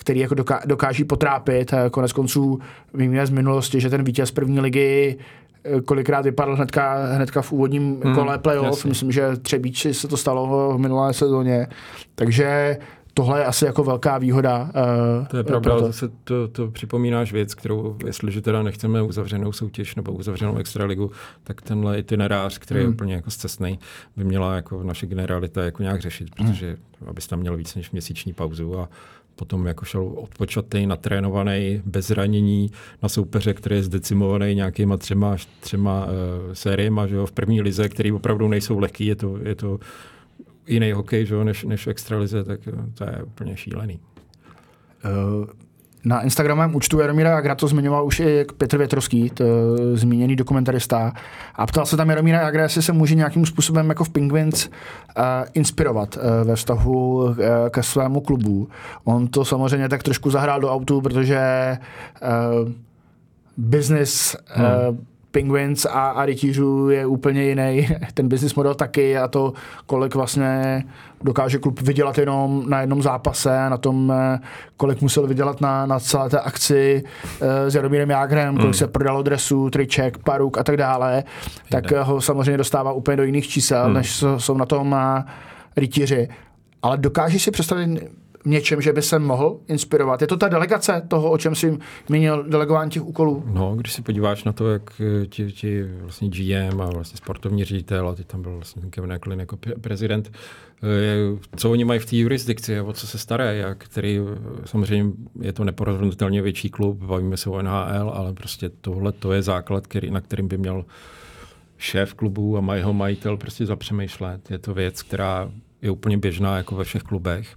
který jako dokáží potrápit. A konec konců víme z minulosti, že ten vítěz první ligy eh, kolikrát vypadl hnedka, hnedka v úvodním hmm, kole playoff. Jasně. Myslím, že Třebíči se to stalo v minulé sezóně. Takže tohle je asi jako velká výhoda. Uh, to je pravda, to. zase to, to připomínáš věc, kterou, jestliže teda nechceme uzavřenou soutěž nebo uzavřenou extraligu, tak tenhle itinerář, který hmm. je úplně jako zcestný, by měla jako naše generalita jako nějak řešit, protože hmm. abys tam měl víc než měsíční pauzu a potom jako šel odpočatý, natrénovaný, bez zranění na soupeře, který je zdecimovaný nějakýma třema, třema uh, sériema, že jo, v první lize, který opravdu nejsou lehký, je to, je to jiný hokej, že, než, než extralize, tak eh, to je úplně šílený. Uh, na Instagramovém účtu Jaromíra Jagra to zmiňoval už i Petr Větrovský, to, zmíněný dokumentarista. A ptal se tam Jaromíra Jagra, jestli se může nějakým způsobem jako v Penguins uh, inspirovat uh, ve vztahu uh, ke svému klubu. On to samozřejmě tak trošku zahrál do autu, protože uh, business uh, Penguins a, a rytířů je úplně jiný. Ten business model taky a to, kolik vlastně dokáže klub vydělat jenom na jednom zápase, na tom, eh, kolik musel vydělat na, na celé té akci uh, s Jaromírem Jágrem, kolik mm. se prodalo dresů, triček, paruk a tak dále, tak Jde. ho samozřejmě dostává úplně do jiných čísel, mm. než jsou na tom uh, rytíři. Ale dokážeš si představit něčem, že by se mohl inspirovat? Je to ta delegace toho, o čem jsi měnil delegování těch úkolů? No, když si podíváš na to, jak eh, ti, ti vlastně GM a vlastně sportovní ředitel, a teď tam byl vlastně Kevin Eklin jako prezident, eh, co oni mají v té jurisdikci, o co se staré, jak, který eh, samozřejmě je to neporovnatelně větší klub, bavíme se o NHL, ale prostě tohle to je základ, který, na kterým by měl šéf klubu a jeho majitel prostě zapřemýšlet. Je to věc, která je úplně běžná jako ve všech klubech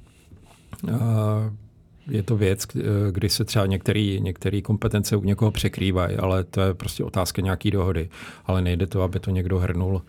je to věc, kdy se třeba některé kompetence u někoho překrývají, ale to je prostě otázka nějaký dohody. Ale nejde to, aby to někdo hrnul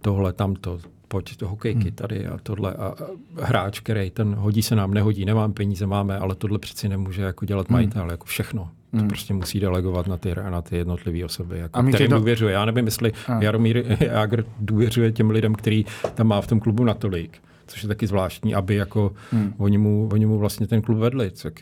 tohle, tamto, pojď to hokejky hmm. tady a tohle. A hráč, který ten hodí se nám, nehodí, nemám peníze, máme, ale tohle přeci nemůže jako dělat hmm. majitel, jako všechno. To hmm. prostě musí delegovat na ty, na ty jednotlivé osoby, jako, a kterým to... důvěřuje. Já nevím, jestli a. Jaromír Jágr důvěřuje těm lidem, který tam má v tom klubu natolik, což je taky zvláštní, aby jako hmm. oni, mu, oni mu vlastně ten klub vedli. Tak,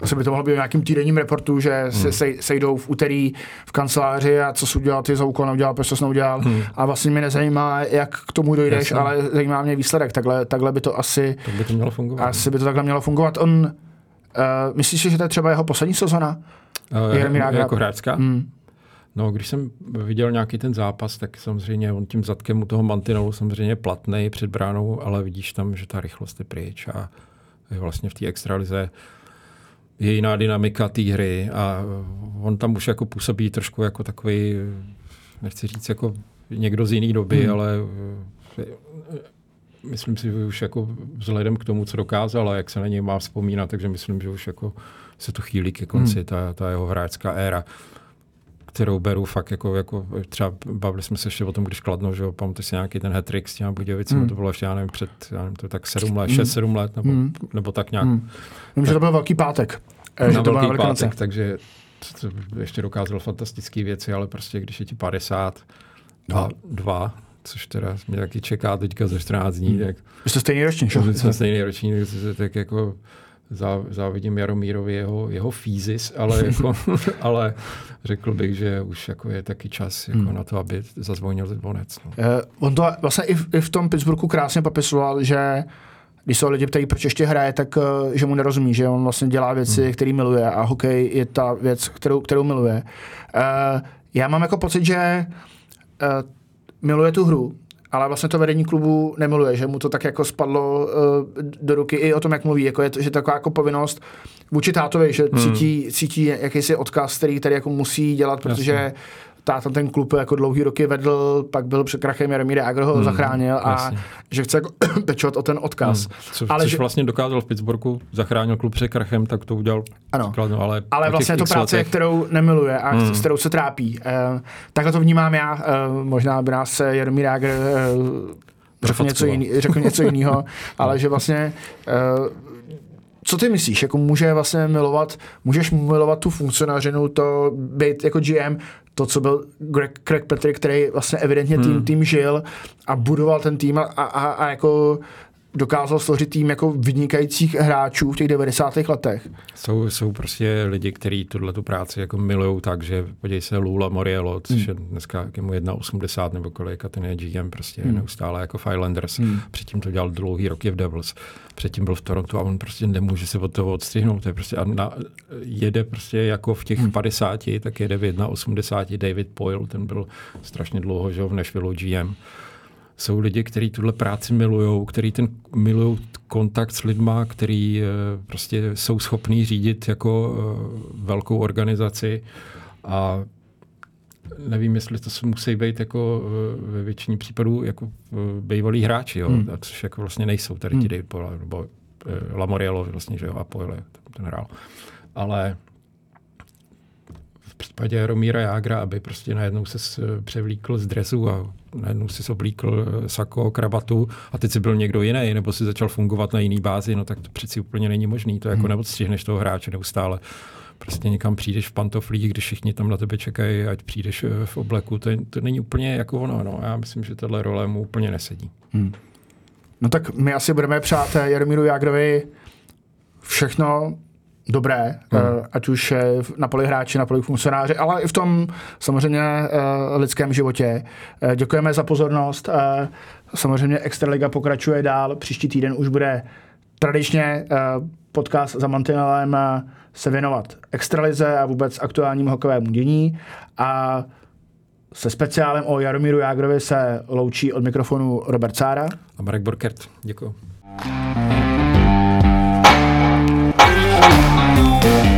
Asi by to mohlo být v nějakým týdenním reportu, že se Hmm. sej, sejdou v úterý v kanceláři a co jsi udělal, ty za úkol neudělal, proč jsi neudělal. Hmm. A vlastně mě nezajímá, jak k tomu dojdeš, Jasně. ale zajímá mě výsledek. Takhle, takhle by to asi, Tak by to mělo fungovat. asi by to takhle mělo fungovat. On, uh, myslíš si, že to je třeba jeho poslední sezona? Uh, Jágra- jako hráčská? Hmm. No, když jsem viděl nějaký ten zápas, tak samozřejmě on tím zadkem u toho mantinelu samozřejmě platný před bránou, ale vidíš tam, že ta rychlost je pryč a je vlastně v té extralize je jiná dynamika té hry a on tam už jako působí trošku jako takový, nechci říct jako někdo z jiné doby, hmm. ale eh, myslím si, že už jako vzhledem k tomu, co dokázal a jak se na něj má vzpomínat, takže myslím, že už jako se to chýlí ke konci, hmm. ta, ta jeho hráčská éra kterou beru fakt jako, jako třeba bavili jsme se ještě o tom, když Kladno, že jo, pamatuji si nějaký ten hat s těma Budějovicemi, Hmm. to bylo ještě, já nevím, před, já nevím, to tak sedm let, Hmm. šest, sedm let, nebo, Hmm. nebo tak nějak. Hmm. Vím, že to byl velký pátek. eh, Na že to velký pátek, takže to, to ještě dokázal fantastické věci, ale prostě když je ti 50 a dva, což teda mě taky čeká teďka za 14 dní, Hmm. tak Vy jste stejný ročník, že? my jsme stejný ročník, tak jako zá, závidím Jaromírovi jeho, jeho fízis, ale, jako, ale řekl bych, že už jako je taky čas jako Hmm. na to, aby zazvonil zvonec. No. Eh, on to vlastně i v, i v tom Pittsburghu krásně popisoval, že když se lidi ptají, proč ještě hraje, tak eh, že mu nerozumí, že on vlastně dělá věci, hmm. které miluje a hokej je ta věc, kterou, kterou miluje. Uh, já mám jako pocit, že uh, miluje tu hru, ale vlastně to vedení klubu nemiluje, že mu to tak jako spadlo uh, do ruky i o tom, jak mluví, jako je to, že taková jako povinnost vůči tátovi, že Hmm. cítí, cítí jakýsi odkaz, který tady jako musí dělat, protože Jasně. Táta ten klub jako dlouhý roky vedl, pak byl před krachem Jaromír Jágr ho Hmm, zachránil a jasně. že chce jako pečovat o ten odkaz. Hmm. Co, Ale což že- vlastně dokázal v Pittsburghu, zachránil klub před krachem, tak to udělal Ano. skladno, ale, Ale vlastně to práce, letech- kterou nemiluje a Hmm. s kterou se trápí. Uh, takhle to vnímám já. Uh, možná by nás eh, Jaromír Jágr uh, řekl, něco jiný, řekl něco jiného, ale že vlastně uh, co ty myslíš, jako může vlastně milovat, můžeš milovat tu funkcionářinu, to být jako GM, to, co byl Greg, Craig Patrick, který vlastně evidentně tým, Hmm. tým žil a budoval ten tým a, a, a jako dokázal složit tým jako vynikajících hráčů v těch 90. letech. Jsou, jsou prostě lidi, kteří tuhle tu práci jako milují tak, že podívej se Lula Moriello, což je dneska je mu 1,80 nebo kolik a ten je GM prostě Hmm. neustále jako v Islanders. Hmm. Předtím to dělal dlouhý roky v Devils. Předtím byl v Torontu a on prostě nemůže se od toho odstřihnout. To je prostě, a na, jede prostě jako v těch 50, tak jede v 1,80 David Poyle, ten byl strašně dlouho že, v Nashville GM jsou lidi, kteří tuhle práci milují, kteří ten milují kontakt s lidma, kteří eh, prostě jsou schopní řídit jako eh, velkou organizaci a nevím, jestli to musí být jako eh, ve většině případů jako bývalí hráči, jo, Hmm. a což jako vlastně nejsou tady ti David Poyle, nebo Lamoriello vlastně, že jo, a Poyle, ten hrál. Ale v případě Jaromíra Jágra, aby prostě najednou se převlíkl z dresu a najednou si oblíkl eh, sako, kravatu a teď si byl někdo jiný, nebo si začal fungovat na jiný bázi, no tak to přeci úplně není možný. To jako Hmm. neodstřihneš toho hráče neustále. Prostě někam přijdeš v pantoflích, když všichni tam na tebe čekají, ať přijdeš eh, v obleku. To, je- to není úplně jako ono. No. Já myslím, že tahle role mu úplně nesedí. Hmm. No tak my asi budeme přát eh, Jaromíru Jágrovi všechno dobré, Hmm. hmm. ať už eh, na poli hráči, na poli funkcionáři, ale i v tom samozřejmě eh, lidském životě. Eh, Děkujeme za pozornost. Eh, Samozřejmě Extraliga pokračuje dál. Příští týden už bude tradičně eh, podcast za mantinelem eh, se věnovat extralize a vůbec aktuálnímu hokejovému dění. A se speciálem o Jaromíru Jágrovi se loučí od mikrofonu Robert Sára. A Marek Borkert, děkuji. Thank you.